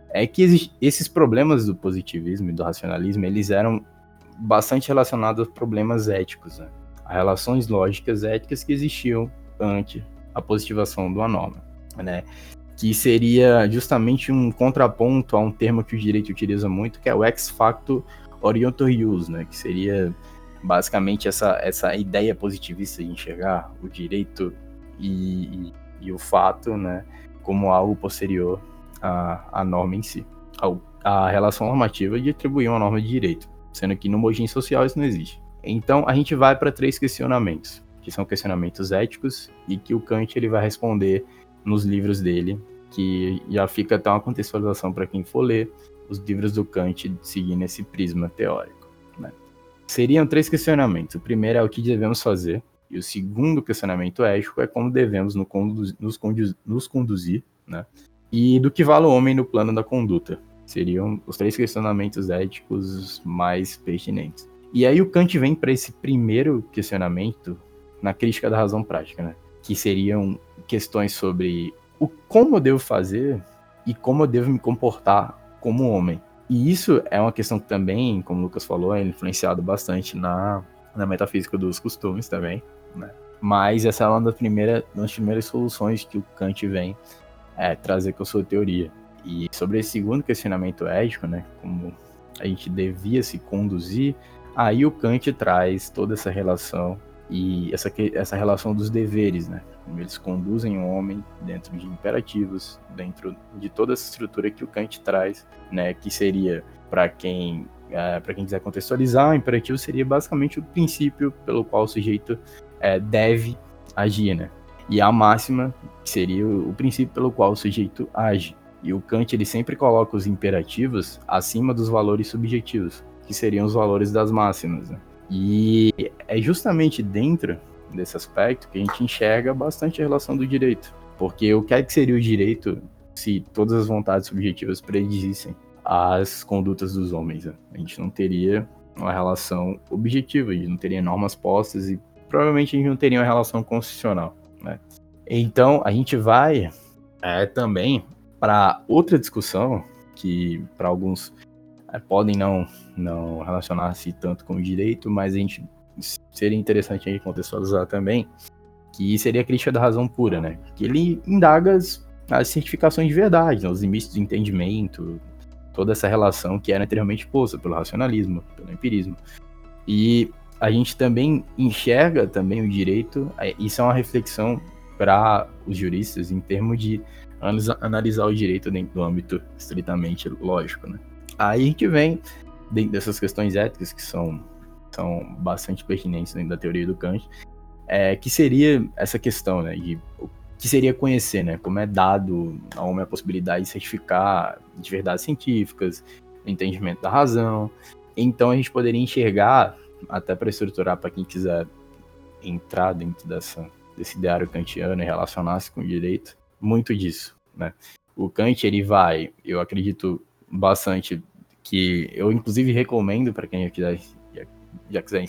B: é que esses problemas do positivismo e do racionalismo, eles eram bastante relacionados a problemas éticos, né? a relações lógicas éticas que existiam ante a positivação uma norma, né? Que seria justamente um contraponto a um termo que o direito utiliza muito, que é o ex facto orientor ius, né? Que seria basicamente essa, essa ideia positivista de enxergar o direito e, e, e o fato, né? Como algo posterior à, à norma em si. A, a relação normativa de atribuir uma norma de direito, sendo que no mojim social isso não existe. Então a gente vai para três questionamentos, que são questionamentos éticos e que o Kant ele vai responder nos livros dele, que já fica até uma contextualização para quem for ler os livros do Kant seguindo esse prisma teórico. Né? Seriam três questionamentos. O primeiro é o que devemos fazer, e o segundo questionamento ético é como devemos nos, conduzir, nos, conduzir, né? e do que vale o homem no plano da conduta. Seriam os três questionamentos éticos mais pertinentes. E aí o Kant vem para esse primeiro questionamento na crítica da razão prática, né? Que seriam questões sobre o como eu devo fazer e como eu devo me comportar como homem. E isso é uma questão que também, como o Lucas falou, é influenciado bastante na, na metafísica dos costumes também, né? Mas essa é uma das primeiras, das primeiras soluções que o Kant vem é, trazer com a sua teoria. E sobre esse segundo questionamento ético, né, como a gente devia se conduzir, aí o Kant traz toda essa relação e essa, essa relação dos deveres, né? Como eles conduzem o homem dentro de imperativos, dentro de toda essa estrutura que o Kant traz, né? Que seria, para quem, é, para quem quiser contextualizar, o imperativo seria basicamente o princípio pelo qual o sujeito é, deve agir, né? E a máxima seria o, princípio pelo qual o sujeito age. E o Kant ele sempre coloca os imperativos acima dos valores subjetivos, que seriam os valores das máximas. Né? E é justamente dentro desse aspecto que a gente enxerga bastante a relação do direito. Porque o que é que seria o direito se todas as vontades subjetivas predizissem as condutas dos homens? Né? A gente não teria uma relação objetiva, a gente não teria normas postas e provavelmente a gente não teria uma relação constitucional. Né? Então a gente vai é, também para outra discussão que para alguns é, podem não, não relacionar-se tanto com o direito, mas a gente seria interessante aí contextualizar também, que seria a crítica da razão pura, né? Que ele indaga as, as certificações de verdade, né? os limites do entendimento, toda essa relação que era anteriormente posta pelo racionalismo, pelo empirismo. E a gente também enxerga também o direito, é, isso é uma reflexão para os juristas em termos de analisar o direito dentro do âmbito estritamente lógico, né? Aí a gente vem dentro dessas questões éticas que são, são bastante pertinentes dentro da teoria do Kant, é, que seria essa questão, né, de o que seria conhecer, né, como é dado ao homem a possibilidade de certificar de verdades científicas, entendimento da razão. Então a gente poderia enxergar, até para estruturar para quem quiser entrar dentro dessa, desse ideário kantiano e relacionar-se com o direito, muito disso, né. O Kant, ele vai, eu acredito, bastante que eu inclusive recomendo para quem já quiser, já, já quiser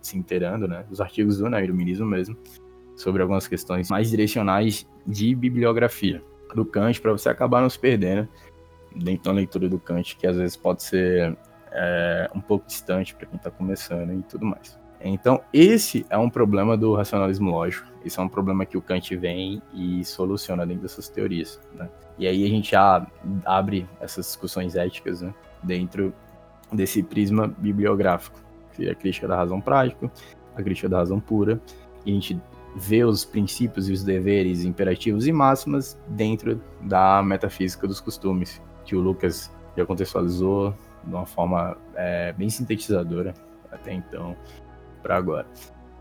B: se inteirando, né, os artigos do Neurominismo mesmo, sobre algumas questões mais direcionais de bibliografia do Kant, para você acabar não se perdendo dentro da leitura do Kant, que às vezes pode ser é, um pouco distante para quem está começando e tudo mais. Então, esse é um problema do racionalismo lógico. Esse é um problema que o Kant vem e soluciona dentro dessas teorias. Né? E aí a gente já abre essas discussões éticas né? dentro desse prisma bibliográfico, que é a crítica da razão prática, a crítica da razão pura, e a gente vê os princípios e os deveres imperativos e máximas dentro da metafísica dos costumes, que o Lucas já contextualizou de uma forma é, bem sintetizadora até então para agora.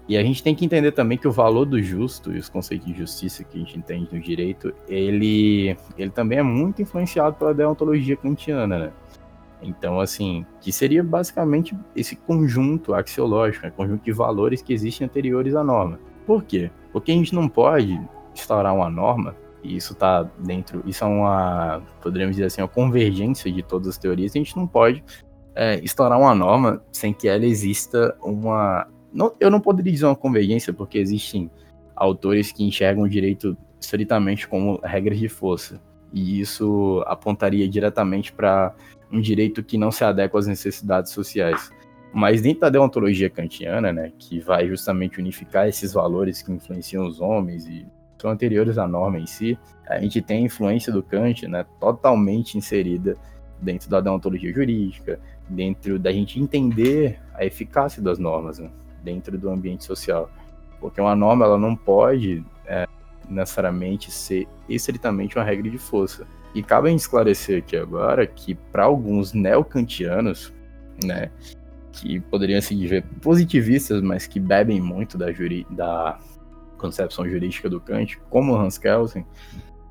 B: E a gente tem que entender também que o valor do justo e os conceitos de justiça que a gente entende no direito, ele, ele também é muito influenciado pela deontologia kantiana, né? Então, assim, que seria basicamente esse conjunto axiológico, né? conjunto de valores que existem anteriores à norma. Por quê? Porque a gente não pode instaurar uma norma, e isso está dentro, isso é uma, poderíamos dizer assim, uma convergência de todas as teorias, a gente não pode é, uma norma sem que ela exista uma. Não, eu não poderia dizer uma convergência, porque existem autores que enxergam o direito estritamente como regras de força. E isso apontaria diretamente para um direito que não se adequa às necessidades sociais. Mas dentro da deontologia kantiana, né, que vai justamente unificar esses valores que influenciam os homens e são anteriores à norma em si, a gente tem a influência do Kant né, totalmente inserida dentro da deontologia jurídica, dentro da gente entender a eficácia das normas né, dentro do ambiente social. Porque uma norma ela não pode é, necessariamente ser estritamente uma regra de força. E cabe esclarecer aqui agora que para alguns neocantianos, né, que poderiam se dizer positivistas, mas que bebem muito da, juri, da concepção jurídica do Kant, como Hans Kelsen,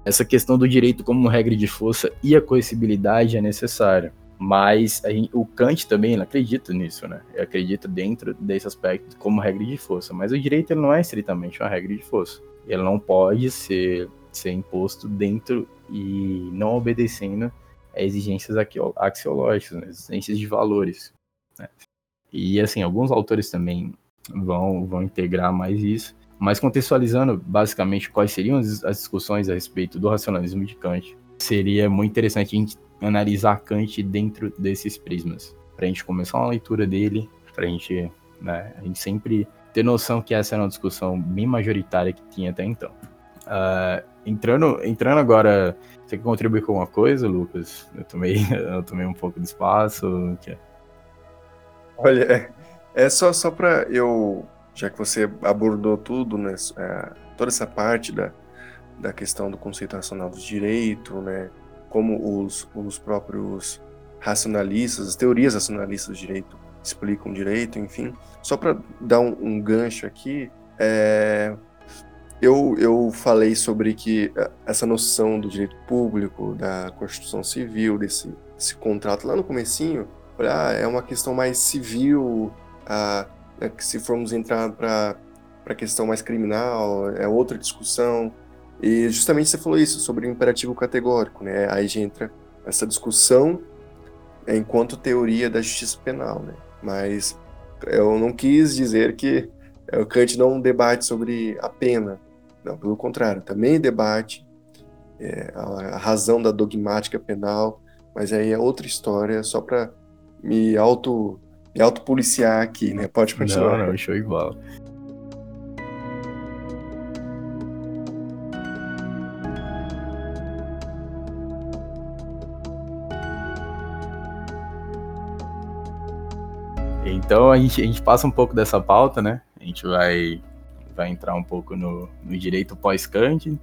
B: essa questão do direito como regra de força e a coercibilidade é necessária. Mas gente, o Kant também acredita nisso, né? Ele acredita dentro desse aspecto como regra de força. Mas o direito ele não é estritamente uma regra de força. Ele não pode ser, ser imposto dentro e não obedecendo a exigências axiológicas, né? exigências de valores. Né? E assim, alguns autores também vão, vão integrar mais isso. Mas contextualizando basicamente quais seriam as discussões a respeito do racionalismo de Kant, seria muito interessante a gente analisar Kant dentro desses prismas. Para a gente começar uma leitura dele, para a gente, né, a gente sempre ter noção que essa era uma discussão bem majoritária que tinha até então. Uh, entrando, entrando agora, você quer contribuir com alguma coisa, Lucas? Eu tomei, [LAUGHS] eu tomei um pouco de espaço. Que...
C: Olha, é, é só, só para eu, já que você abordou tudo, né, é, toda essa parte da, da questão do conceito racional do direito, né, como os, os próprios racionalistas, as teorias racionalistas do direito explicam direito, enfim. Só para dar um, um, gancho aqui, é, eu, eu falei sobre que é, essa noção do direito público, da Constituição Civil, desse, desse contrato lá no comecinho, ah, é uma questão mais civil, ah, né, que se formos entrar para a questão mais criminal, é outra discussão. E justamente você falou isso, sobre o imperativo categórico, né? Aí já entra essa discussão enquanto teoria da justiça penal, né? Mas eu não quis dizer que o Kant não debate sobre a pena. Não, pelo contrário, também debate é, a, razão da dogmática penal, mas aí é outra história, só para me auto me autopoliciar aqui, né? Pode continuar.
B: Não, não, show igual. Então a gente, a gente passa um pouco dessa pauta, né? A gente vai, vai entrar um pouco no, no direito pós-Kant.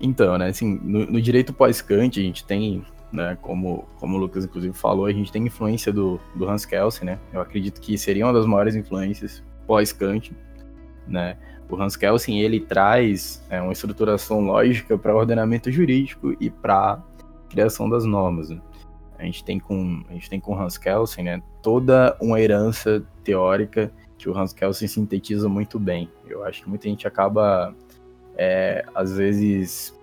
B: Então, né, assim, no, no direito pós-Kant a gente tem, né, como, como o Lucas inclusive falou, a gente tem influência do, do Hans Kelsen, né? Eu acredito que seria uma das maiores influências pós-Kant, né? O Hans Kelsen, ele traz é, uma estruturação lógica para o ordenamento jurídico e para criação das normas. Né? A gente tem com a gente tem com Hans Kelsen, né, toda uma herança teórica que o Hans Kelsen sintetiza muito bem. Eu acho que muita gente acaba é, às vezes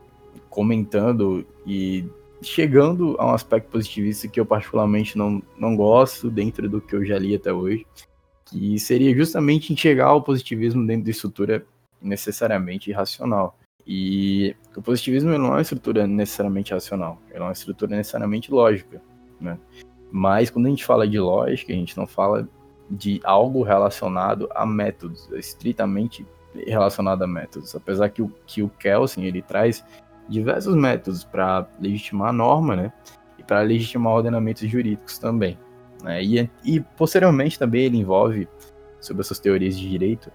B: comentando e chegando a um aspecto positivista que eu particularmente não, não gosto dentro do que eu já li até hoje, que seria justamente enxergar o positivismo dentro de estrutura necessariamente racional. E o positivismo não é uma estrutura necessariamente racional, é uma estrutura necessariamente lógica, né? Mas quando a gente fala de lógica, a gente não fala de algo relacionado a métodos, estritamente relacionado a métodos. Apesar que o, que o Kelsen ele traz diversos métodos para legitimar a norma, né? E para legitimar ordenamentos jurídicos também. Né? E, e posteriormente também ele envolve, sobre essas teorias de direito,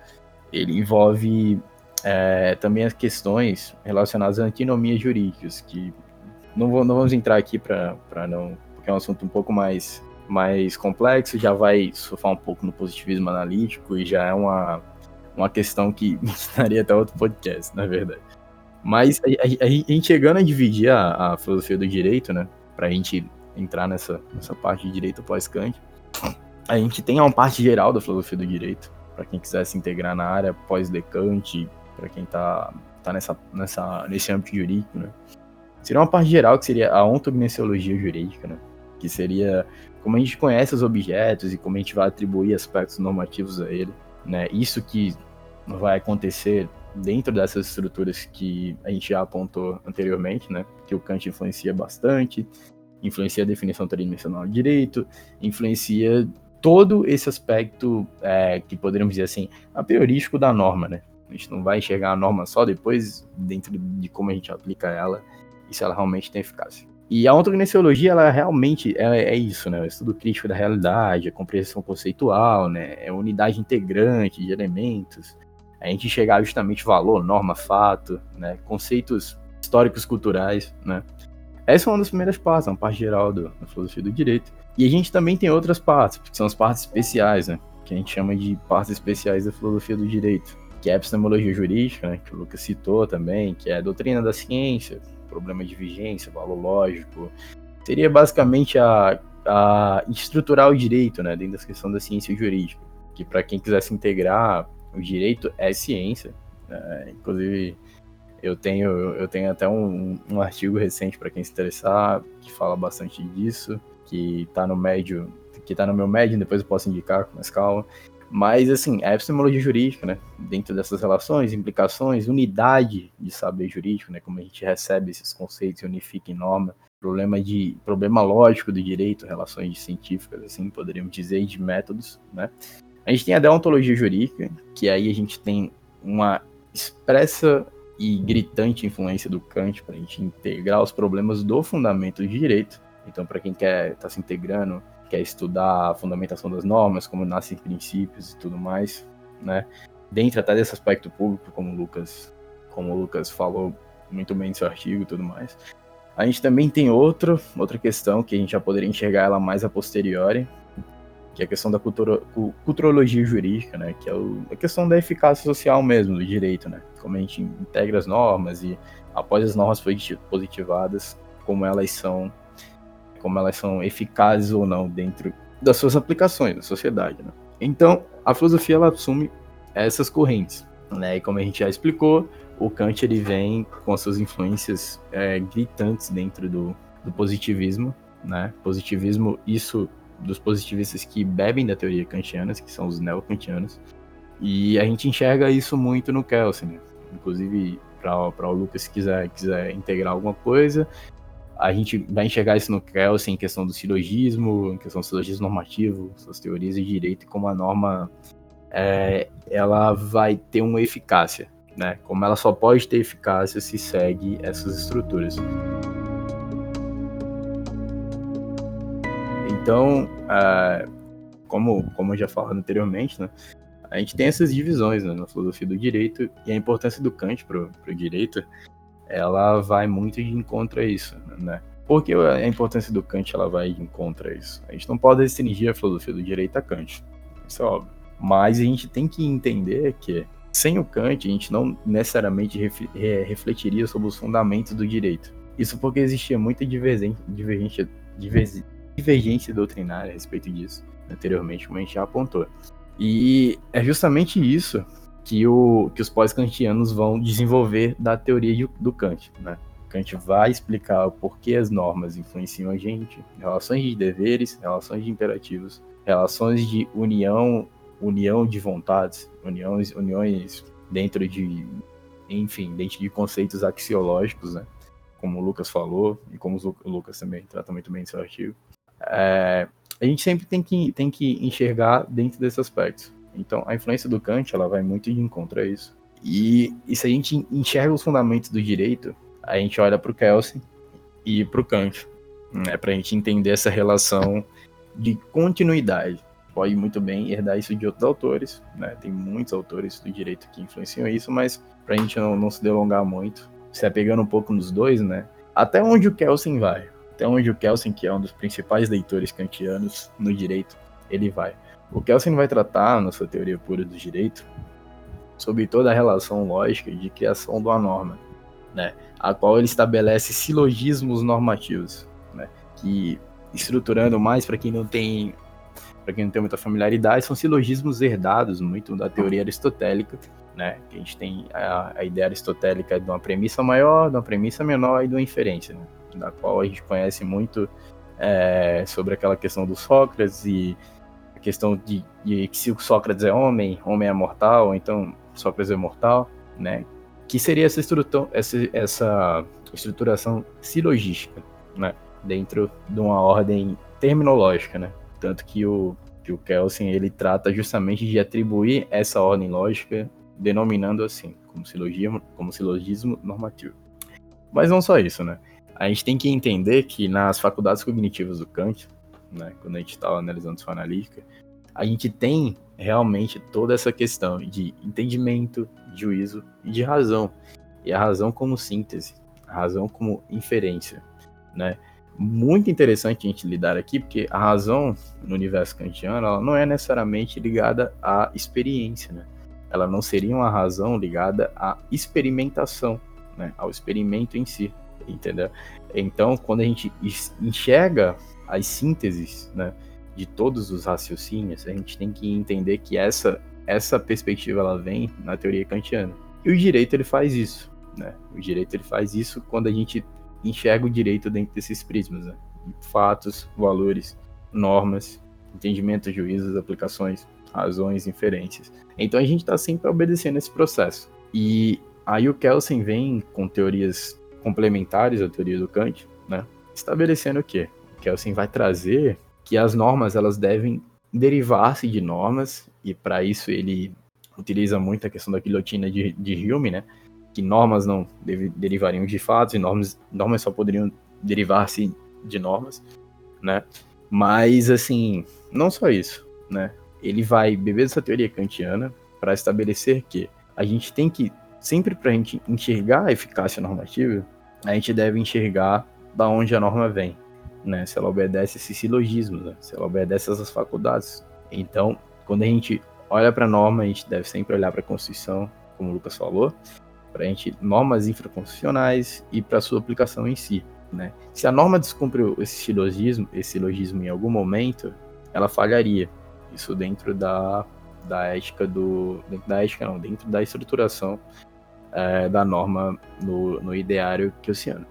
B: ele envolve é, também as questões relacionadas a antinomias jurídicas, que não, vou, não vamos entrar aqui para não. porque é um assunto um pouco mais, mais complexo, já vai surfar um pouco no positivismo analítico e já é uma, uma questão que [LAUGHS] estaria até outro podcast, na verdade. Mas a, a, a, gente chegando a dividir a, a filosofia do direito, né, para a gente entrar nessa, nessa parte de direito pós-Kant. A gente tem uma parte geral da filosofia do direito, para quem quiser se integrar na área pós-Kant, para quem está tá nessa, nessa, nesse âmbito jurídico, né? Seria uma parte geral que seria a ontognosciologia jurídica, né? Que seria como a gente conhece os objetos e como a gente vai atribuir aspectos normativos a ele, né? Isso que vai acontecer dentro dessas estruturas que a gente já apontou anteriormente, né? Que o Kant influencia bastante, influencia a definição tridimensional de direito, influencia todo esse aspecto é, que poderíamos dizer assim, a priorístico da norma, né? A gente não vai enxergar a norma só depois dentro de como a gente aplica ela e se ela realmente tem eficácia. E a ontognosciologia, ela realmente é, é isso, né? O estudo crítico da realidade, a compreensão conceitual, né? É a unidade integrante de elementos. A gente chegar justamente valor, norma, fato, né? Conceitos históricos culturais, né? Essa é uma das primeiras partes, uma parte geral do, da filosofia do direito. E a gente também tem outras partes, que são as partes especiais, né? Que a gente chama de partes especiais da filosofia do direito, que é a epistemologia jurídica, né? Que o Lucas citou também, que é a doutrina da ciência, problema de vigência, valor lógico. Seria basicamente a, a estruturar o direito, né, dentro da questão da ciência jurídica. Que para quem quiser se integrar, o direito é ciência. Né? Inclusive, eu tenho, eu tenho até um, um artigo recente para quem se interessar que fala bastante disso, que está no médio, que está no meu médio, depois eu posso indicar com mais calma, mas, assim, a epistemologia jurídica, né, dentro dessas relações, implicações, unidade de saber jurídico, né, como a gente recebe esses conceitos e unifica em norma, problema de problema lógico do direito, relações científicas, assim, poderíamos dizer, de métodos, né. A gente tem a deontologia jurídica, que aí a gente tem uma expressa e gritante influência do Kant para a gente integrar os problemas do fundamento do direito. Então, para quem quer estar tá se integrando quer estudar a fundamentação das normas, como nascem princípios e tudo mais, né? Dentro até desse aspecto público, como o Lucas, como o Lucas falou muito bem no seu artigo e tudo mais. A gente também tem outro, outra questão que a gente já poderia enxergar ela mais a posteriori, que é a questão da cultura, culturologia jurídica, né? Que é o, a questão da eficácia social mesmo, do direito, né? Como a gente integra as normas e após as normas positivadas, como elas são como elas são eficazes ou não dentro das suas aplicações na sociedade. Né? Então, a filosofia ela assume essas correntes, né? E como a gente já explicou, o Kant ele vem com as suas influências é, gritantes dentro do, do positivismo, né? Positivismo, isso dos positivistas que bebem da teoria kantiana, que são os neocantianos, e a gente enxerga isso muito no Kelsen, inclusive para o Lucas se quiser, quiser integrar alguma coisa, a gente vai enxergar isso no Kelsen em questão do silogismo, em questão do silogismo normativo, suas teorias de direito e como a norma é, ela vai ter uma eficácia, né? Como ela só pode ter eficácia se segue essas estruturas. Então, como, como já falei anteriormente, né? A gente tem essas divisões né, na filosofia do direito e a importância do Kant para o direito ela vai muito de encontro a isso, né? Porque a importância do Kant ela vai de encontro a isso. A gente não pode restringir a filosofia do direito a Kant, isso é óbvio. Mas a gente tem que entender que sem o Kant a gente não necessariamente refletiria sobre os fundamentos do direito. Isso porque existia muita divergência, divergência, divergência doutrinária a respeito disso, anteriormente, como a gente já apontou. E é justamente isso que, o, que os pós-kantianos vão desenvolver da teoria de, do Kant. Né? Kant vai explicar o porquê as normas influenciam a gente, relações de deveres, relações de imperativos, relações de união, união de vontades, uniões, uniões dentro de, enfim, dentro de conceitos axiológicos, né? como o Lucas falou, e como o Lucas também trata muito bem no seu artigo. É, a gente sempre tem que, tem que enxergar dentro desses aspectos. Então, a influência do Kant, ela vai muito de encontro a isso. E, e se a gente enxerga os fundamentos do direito, a gente olha para o Kelsen e para o Kant, né, para a gente entender essa relação de continuidade. Pode muito bem herdar isso de outros autores, né? tem muitos autores do direito que influenciam isso, mas para a gente não, não se delongar muito, se apegando um pouco nos dois, né? Até onde o Kelsen vai? Até onde o Kelsen, que é um dos principais leitores kantianos no direito, ele vai? O Kelsen vai tratar, na sua teoria pura do direito, sobre toda a relação lógica de criação de uma norma, né, a qual ele estabelece silogismos normativos, né, que estruturando mais para quem não tem para quem não tem muita familiaridade, são silogismos herdados muito da teoria aristotélica, né? Que a gente tem a, a ideia aristotélica de uma premissa maior, de uma premissa menor e de uma inferência, né? Da qual a gente conhece muito é, sobre aquela questão do Sócrates e a questão de, de que se o Sócrates é homem, homem é mortal, então Sócrates é mortal, né? Que seria essa, estrutura, essa, essa estruturação silogística, né? Dentro de uma ordem terminológica, né? Tanto que o, que o Kelsen ele trata justamente de atribuir essa ordem lógica, denominando assim, como silogismo, como silogismo normativo. Mas não só isso, né? A gente tem que entender que nas faculdades cognitivas do Kant, né, quando a gente estava analisando sua analítica, a gente tem realmente toda essa questão de entendimento, juízo e de razão. E a razão como síntese, a razão como inferência, né? Muito interessante a gente lidar aqui, porque a razão no universo kantiano ela não é necessariamente ligada à experiência, né? Ela não seria uma razão ligada à experimentação, né? Ao experimento em si, entendeu? Então, quando a gente enxerga as sínteses, né? de todos os raciocínios, a gente tem que entender que essa essa perspectiva ela vem na teoria kantiana. E o direito ele faz isso, né? O direito ele faz isso quando a gente enxerga o direito dentro desses prismas, né? fatos, valores, normas, entendimento, juízos, aplicações, razões, inferências. Então a gente está sempre obedecendo esse processo. E aí o Kelsen vem com teorias complementares à teoria do Kant, né? Estabelecendo o quê? Kelsen vai trazer que as normas elas devem derivar-se de normas, e para isso ele utiliza muito a questão da guilhotina de, de Hume, né? Que normas não deve, derivariam de fatos e normas, normas só poderiam derivar-se de normas, né? Mas, assim, não só isso, né? Ele vai beber dessa teoria kantiana para estabelecer que a gente tem que, sempre para a gente enxergar a eficácia normativa, a gente deve enxergar da onde a norma vem, né? Se ela obedece esses silogismos, né? se ela obedece essas faculdades. Então, quando a gente olha para a norma, a gente deve sempre olhar para a Constituição, como o Lucas falou, para a gente normas infraconstitucionais e para sua aplicação em si. Né? Se a norma descumpre esse silogismo, esse silogismo em algum momento, ela falharia. Isso dentro da, da ética do. Dentro da ética não, dentro da estruturação é, da norma no, no ideário keussiano.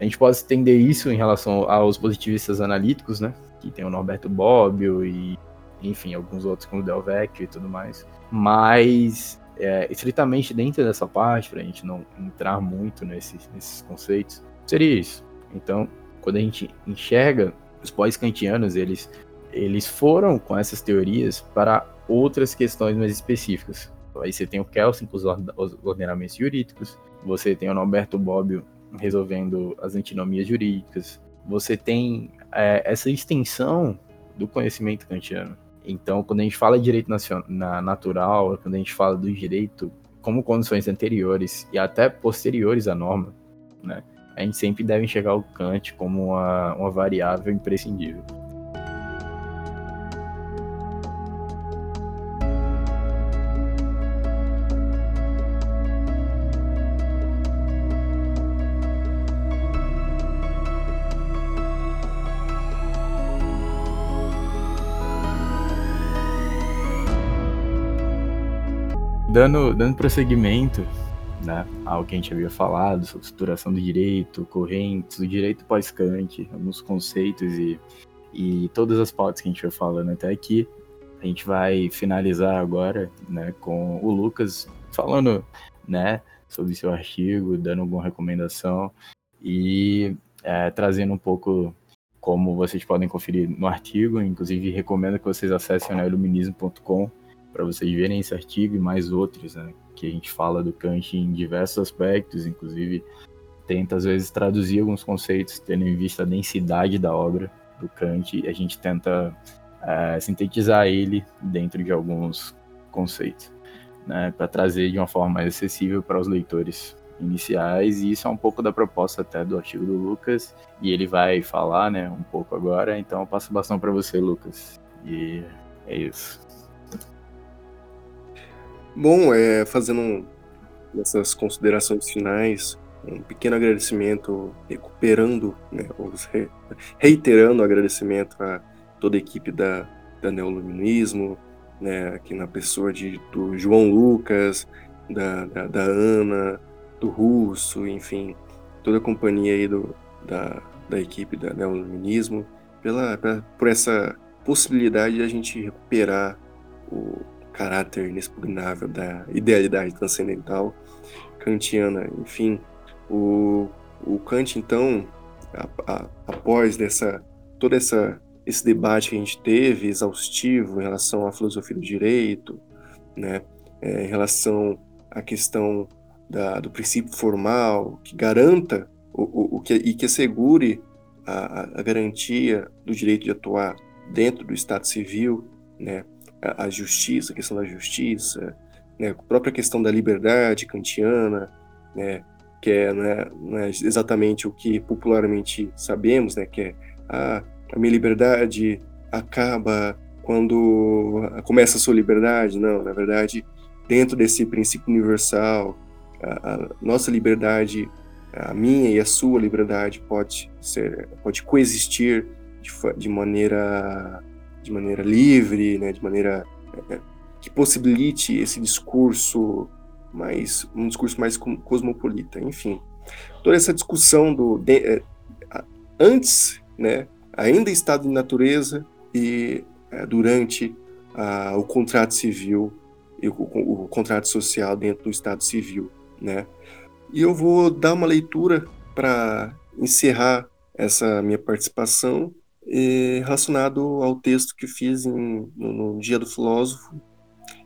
B: A gente pode estender isso em relação aos positivistas analíticos, né? Que tem o Norberto Bobbio e, enfim, alguns outros como o Del Vecchio e tudo mais. Mas, é, estritamente dentro dessa parte, para a gente não entrar muito nesses, nesses conceitos, seria isso. Então, quando a gente enxerga os pós-kantianos, eles, eles foram com essas teorias para outras questões mais específicas. Aí você tem o Kelsen com os ordenamentos jurídicos, você tem o Norberto Bobbio resolvendo as antinomias jurídicas. Você tem é, essa extensão do conhecimento kantiano. Então, quando a gente fala de direito na natural, quando a gente fala do direito como condições anteriores e até posteriores à norma, né, a gente sempre deve enxergar o Kant como uma, uma variável imprescindível. Dando, dando prosseguimento né, ao que a gente havia falado sobre estruturação do direito, correntes, o direito pós-Kant, alguns conceitos e, e todas as pautas que a gente foi falando até aqui, a gente vai finalizar agora né, com o Lucas falando né, sobre seu artigo, dando alguma recomendação e é, trazendo um pouco como vocês podem conferir no artigo. Inclusive, recomendo que vocês acessem o iluminismo.com para vocês verem esse artigo e mais outros, né, que a gente fala do Kant em diversos aspectos, inclusive tenta às vezes traduzir alguns conceitos tendo em vista a densidade da obra do Kant e a gente tenta é, sintetizar ele dentro de alguns conceitos, né, para trazer de uma forma mais acessível para os leitores iniciais e isso é um pouco da proposta até do artigo do Lucas e ele vai falar, né, um pouco agora, então eu passo o bastão para você, Lucas. E é isso.
C: Bom, é, fazendo essas considerações finais, um pequeno agradecimento, recuperando, né, re, reiterando o agradecimento a toda a equipe da, da Neoluminismo, né, aqui na pessoa de, do João Lucas, da, da, da Ana, do Russo, enfim, toda a companhia aí do, da, da equipe da Neoluminismo, pela, pela, por essa possibilidade de a gente recuperar o caráter inexpugnável da idealidade transcendental kantiana. Enfim, o, o Kant, então, a, a, após dessa, todo essa, esse debate que a gente teve, exaustivo, em relação à filosofia do direito, né, é, em relação à questão da, do princípio formal, que garanta o, o, o que, e que assegure a, a, garantia do direito de atuar dentro do Estado civil, né, a, justiça, a questão da justiça, né, a própria questão da liberdade kantiana, né, que é, não é, não é exatamente o que popularmente sabemos, né, que é a, a minha liberdade acaba quando começa a sua liberdade. Não, na verdade, dentro desse princípio universal, a, a nossa liberdade, a minha e a sua liberdade pode ser, pode coexistir de, de maneira, de maneira livre, né, de maneira é, que possibilite esse discurso mais um discurso mais cosmopolita, enfim. Toda essa discussão do de, é, antes, né, ainda estado de natureza e é, durante a, o contrato civil e o, o, o, contrato social dentro do estado civil, né? E eu vou dar uma leitura para encerrar essa minha participação eh, relacionado ao texto que fiz em, no, no Dia do Filósofo,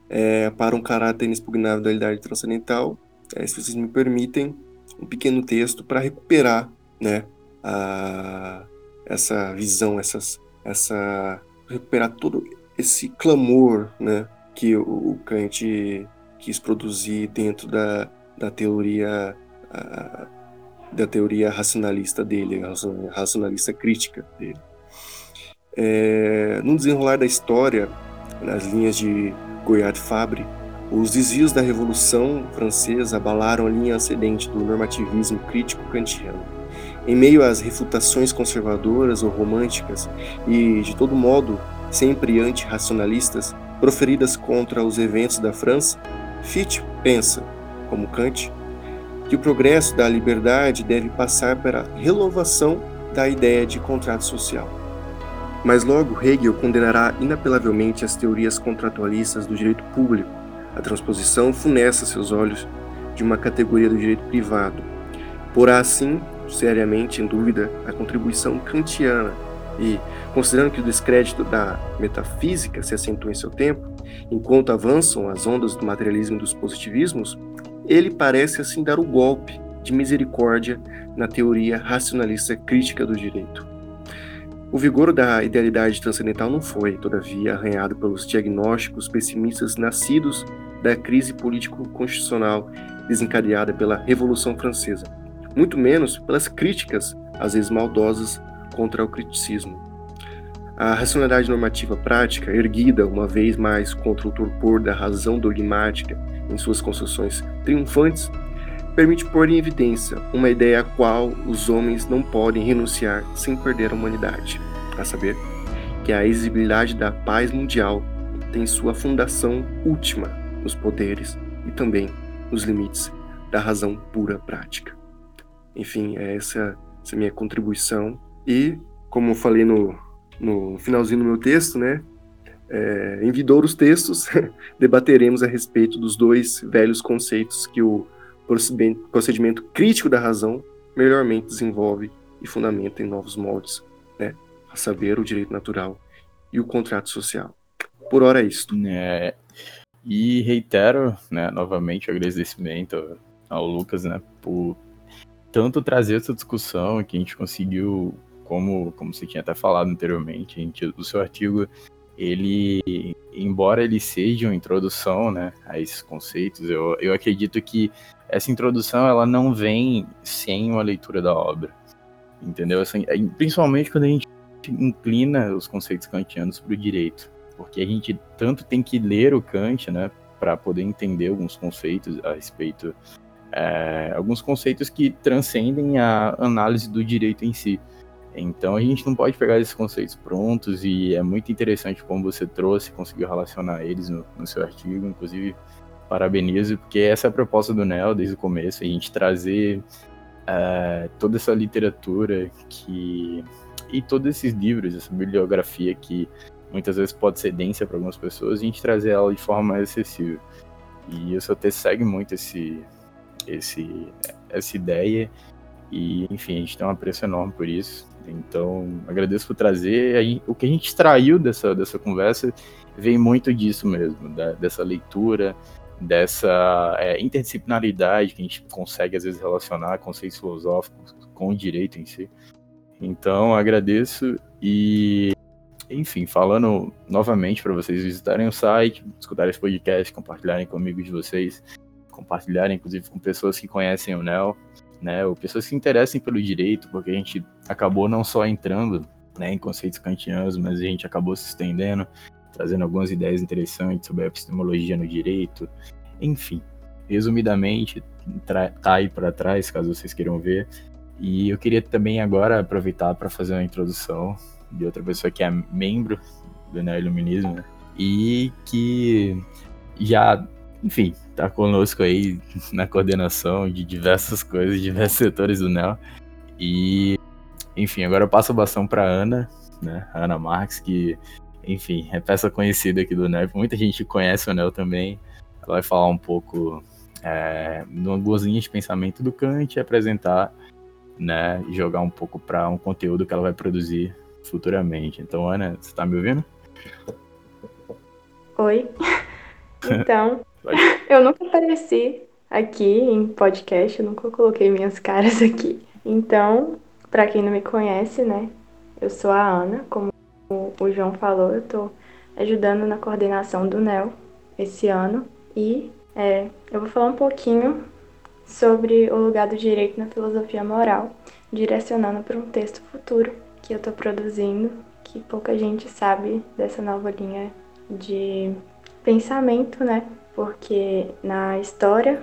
C: é, para um caráter inexpugnável da realidade transcendental, é, se vocês me permitem, um pequeno texto para recuperar né, a, essa visão, essas, essa recuperar todo esse clamor né, que o, o Kant quis produzir dentro da, da teoria a, da teoria racionalista dele, racionalista crítica dele. É, no desenrolar da história, nas linhas de Goyard Fabre, os desvios da Revolução Francesa abalaram a linha ascendente do normativismo crítico kantiano. Em meio às refutações conservadoras ou românticas e, de todo modo, sempre antirracionalistas, proferidas contra os eventos da França, Fichte pensa, como Kant, que o progresso da liberdade deve passar pela renovação da ideia de contrato social. Mas logo Hegel condenará inapelavelmente as teorias contratualistas do direito público. A transposição funesta seus olhos de uma categoria do direito privado. Porá assim, seriamente em dúvida, a contribuição kantiana e, considerando que o descrédito da metafísica se acentua em seu tempo, enquanto avançam as ondas do materialismo e dos positivismos, ele parece assim dar o golpe de misericórdia na teoria racionalista crítica do direito. O vigor da idealidade transcendental não foi, todavia, arranhado pelos diagnósticos pessimistas nascidos da crise político-constitucional desencadeada pela Revolução Francesa, muito menos pelas críticas, às vezes maldosas, contra o criticismo. A racionalidade normativa prática, erguida uma vez mais contra o torpor da razão dogmática em suas construções triunfantes, permite pôr em evidência uma ideia à qual os homens não podem renunciar sem perder a humanidade, a saber, que a exigibilidade da paz mundial tem sua fundação última nos poderes e também nos limites da razão pura prática. Enfim, é essa, essa minha contribuição. E, como eu falei no, no finalzinho do meu texto, né, é, em vidouros textos, [LAUGHS] debateremos a respeito dos dois velhos conceitos que o procedimento crítico da razão melhormente desenvolve e fundamenta em novos moldes, né? a saber, o direito natural e o contrato social. Por hora é isto.
B: É, e reitero né, novamente o agradecimento ao Lucas né, por tanto trazer essa discussão que a gente conseguiu, como, como você tinha até falado anteriormente, a gente, o seu artigo ele, embora ele seja uma introdução né, a esses conceitos, eu, eu acredito que essa introdução ela não vem sem uma leitura da obra, entendeu? Assim, é, principalmente quando a gente inclina os conceitos kantianos para o direito, porque a gente tanto tem que ler o Kant, né, para poder entender alguns conceitos a respeito é, alguns conceitos que transcendem a análise do direito em si. Então a gente não pode pegar esses conceitos prontos e é muito interessante como você trouxe, conseguiu relacionar eles no, no seu artigo, inclusive parabenizo, porque essa é a proposta do NEL desde o começo, a gente trazer é, toda essa literatura que e todos esses livros, essa bibliografia que muitas vezes pode ser densa para algumas pessoas, a gente trazer ela de forma mais acessível. E o seu segue muito esse, esse, essa ideia e, enfim, a gente tem um apreço enorme por isso. Então, agradeço por trazer. O que a gente extraiu dessa, dessa conversa vem muito disso mesmo, da, dessa leitura, dessa é, interdisciplinaridade que a gente consegue, às vezes, relacionar conceitos filosóficos com o direito em si. Então, agradeço e, enfim, falando novamente para vocês visitarem o site, escutarem esse podcast, compartilharem com amigos de vocês, compartilharem, inclusive, com pessoas que conhecem o NEL, né, ou pessoas que se interessem pelo direito, porque a gente acabou não só entrando né, em conceitos kantianos, mas a gente acabou se estendendo, trazendo algumas ideias interessantes sobre a epistemologia no direito, enfim. Resumidamente, tá aí para trás, caso vocês queiram ver, e eu queria também agora aproveitar para fazer uma introdução de outra pessoa que é membro do Neoiluminismo né? e que já, enfim, está conosco aí [LAUGHS] na coordenação de diversas coisas, diversos setores do Neo. E, enfim, agora eu passo a bastão para Ana, né? Ana Marques, que, enfim, é peça conhecida aqui do Neo. Muita gente conhece o Neo também. Ela vai falar um pouco é, de algumas linhas de pensamento do Kant e apresentar né, e jogar um pouco para um conteúdo que ela vai produzir futuramente. Então, Ana, você está me ouvindo?
D: Oi. [LAUGHS] Então, eu nunca apareci aqui em podcast, eu nunca coloquei minhas caras aqui. Então, para quem não me conhece, né, eu sou a Ana, como o João falou, eu tô ajudando na coordenação do NEL esse ano e é, eu vou falar um pouquinho sobre o lugar do direito na filosofia moral, direcionando para um texto futuro que eu estou produzindo, que pouca gente sabe dessa nova linha de pensamento, né? Porque na história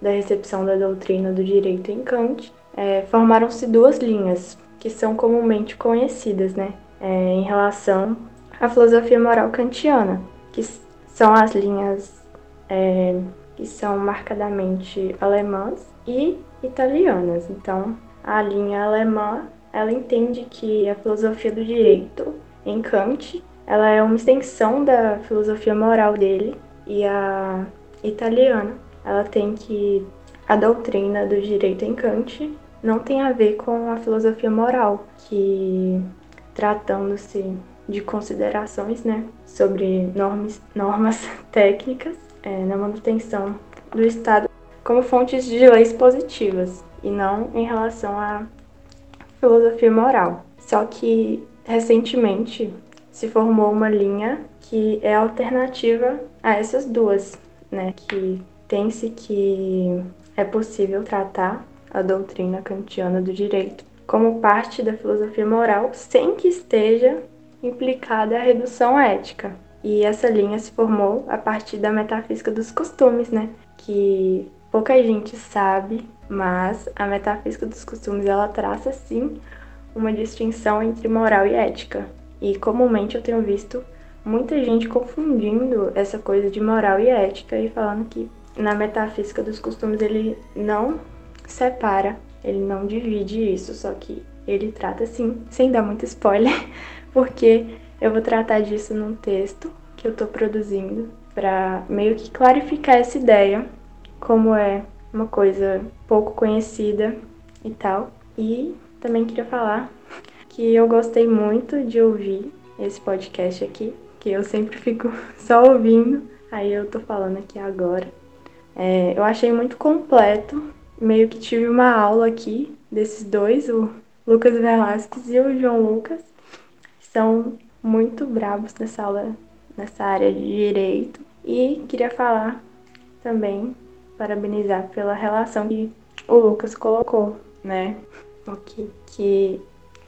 D: da recepção da doutrina do direito em Kant, é, formaram-se duas linhas que são comumente conhecidas, né? É, em relação à filosofia moral kantiana, que são as linhas é, que são marcadamente alemãs e italianas. Então, a linha alemã, ela entende que a filosofia do direito em Kant, ela é uma extensão da filosofia moral dele e a italiana, ela tem que a doutrina do direito em Kant não tem a ver com a filosofia moral, que tratando-se de considerações, né, sobre normas, normas [LAUGHS] técnicas, é, na manutenção do Estado como fontes de leis positivas e não em relação à filosofia moral. Só que recentemente se formou uma linha que é alternativa a essas duas, né? Que tem-se que é possível tratar a doutrina kantiana do direito como parte da filosofia moral sem que esteja implicada a redução ética. E essa linha se formou a partir da metafísica dos costumes, né? Que pouca gente sabe, mas a metafísica dos costumes ela traça sim uma distinção entre moral e ética. E comumente eu tenho visto muita gente confundindo essa coisa de moral e ética e falando que na metafísica dos costumes ele não separa, ele não divide isso, só que ele trata sim, sem dar muito spoiler, [LAUGHS] porque eu vou tratar disso num texto que eu estou produzindo para meio que clarificar essa ideia, como é uma coisa pouco conhecida e tal. E também queria falar que eu gostei muito de ouvir esse podcast aqui, que eu sempre [LAUGHS] fico só ouvindo, aí eu tô falando aqui agora. É, eu achei muito completo, meio que tive uma aula aqui desses dois, o Lucas Velasquez e o João Lucas, são muito bravos nessa aula, nessa área de direito. E queria falar também, parabenizar pela relação que o Lucas colocou, né? Okay. Que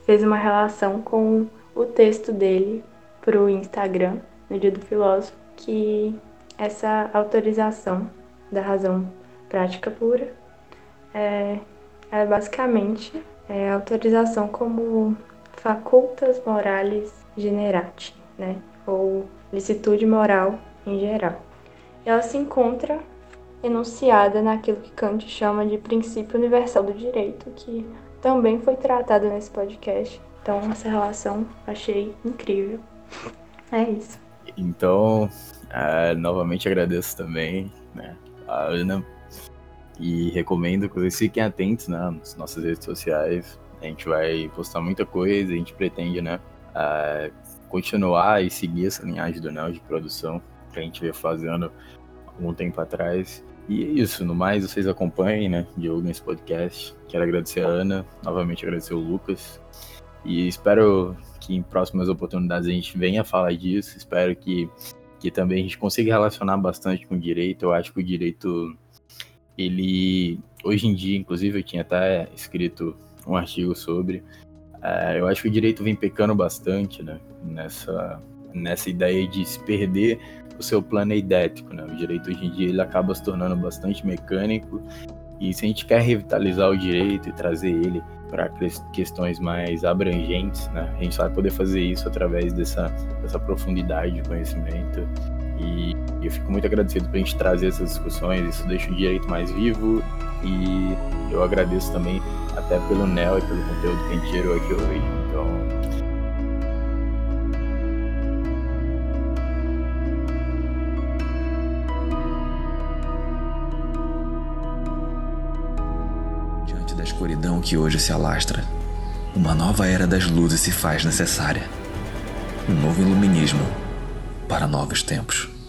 D: fez uma relação com o texto dele pro Instagram, no Dia do Filósofo, que essa autorização da razão prática pura é, é basicamente é, autorização como facultas morales generati, né? Ou licitude moral em geral. Ela se encontra enunciada naquilo que Kant chama de princípio universal do direito, que também foi tratado nesse podcast. Então, essa relação achei incrível. É isso.
B: Então, uh, novamente agradeço também né, a Ana e recomendo que vocês fiquem atentos né, nas nossas redes sociais. A gente vai postar muita coisa, a gente pretende né, uh, continuar e seguir essa linhagem do Neo de produção que a gente veio fazendo algum tempo atrás. E é isso, no mais, vocês acompanhem, né, Diogo, nesse podcast. Quero agradecer a Ana, novamente agradecer o Lucas. E espero que em próximas oportunidades a gente venha falar disso. Espero que, que também a gente consiga relacionar bastante com o direito. Eu acho que o direito, ele, hoje em dia, inclusive, eu tinha até escrito um artigo sobre. É, eu acho que o direito vem pecando bastante, né, nessa, nessa ideia de se perder o seu plano eidético, né? O direito hoje em dia ele acaba se tornando bastante mecânico e se a gente quer revitalizar o direito e trazer ele para questões mais abrangentes, né? A gente vai poder fazer isso através dessa, dessa profundidade de conhecimento e eu fico muito agradecido por a gente trazer essas discussões, isso deixa o direito mais vivo e eu agradeço também até pelo NEL e pelo conteúdo que a gente gerou aqui hoje. Então,
A: escuridão que hoje se alastra, uma nova era das luzes se faz necessária. Um novo iluminismo para novos tempos.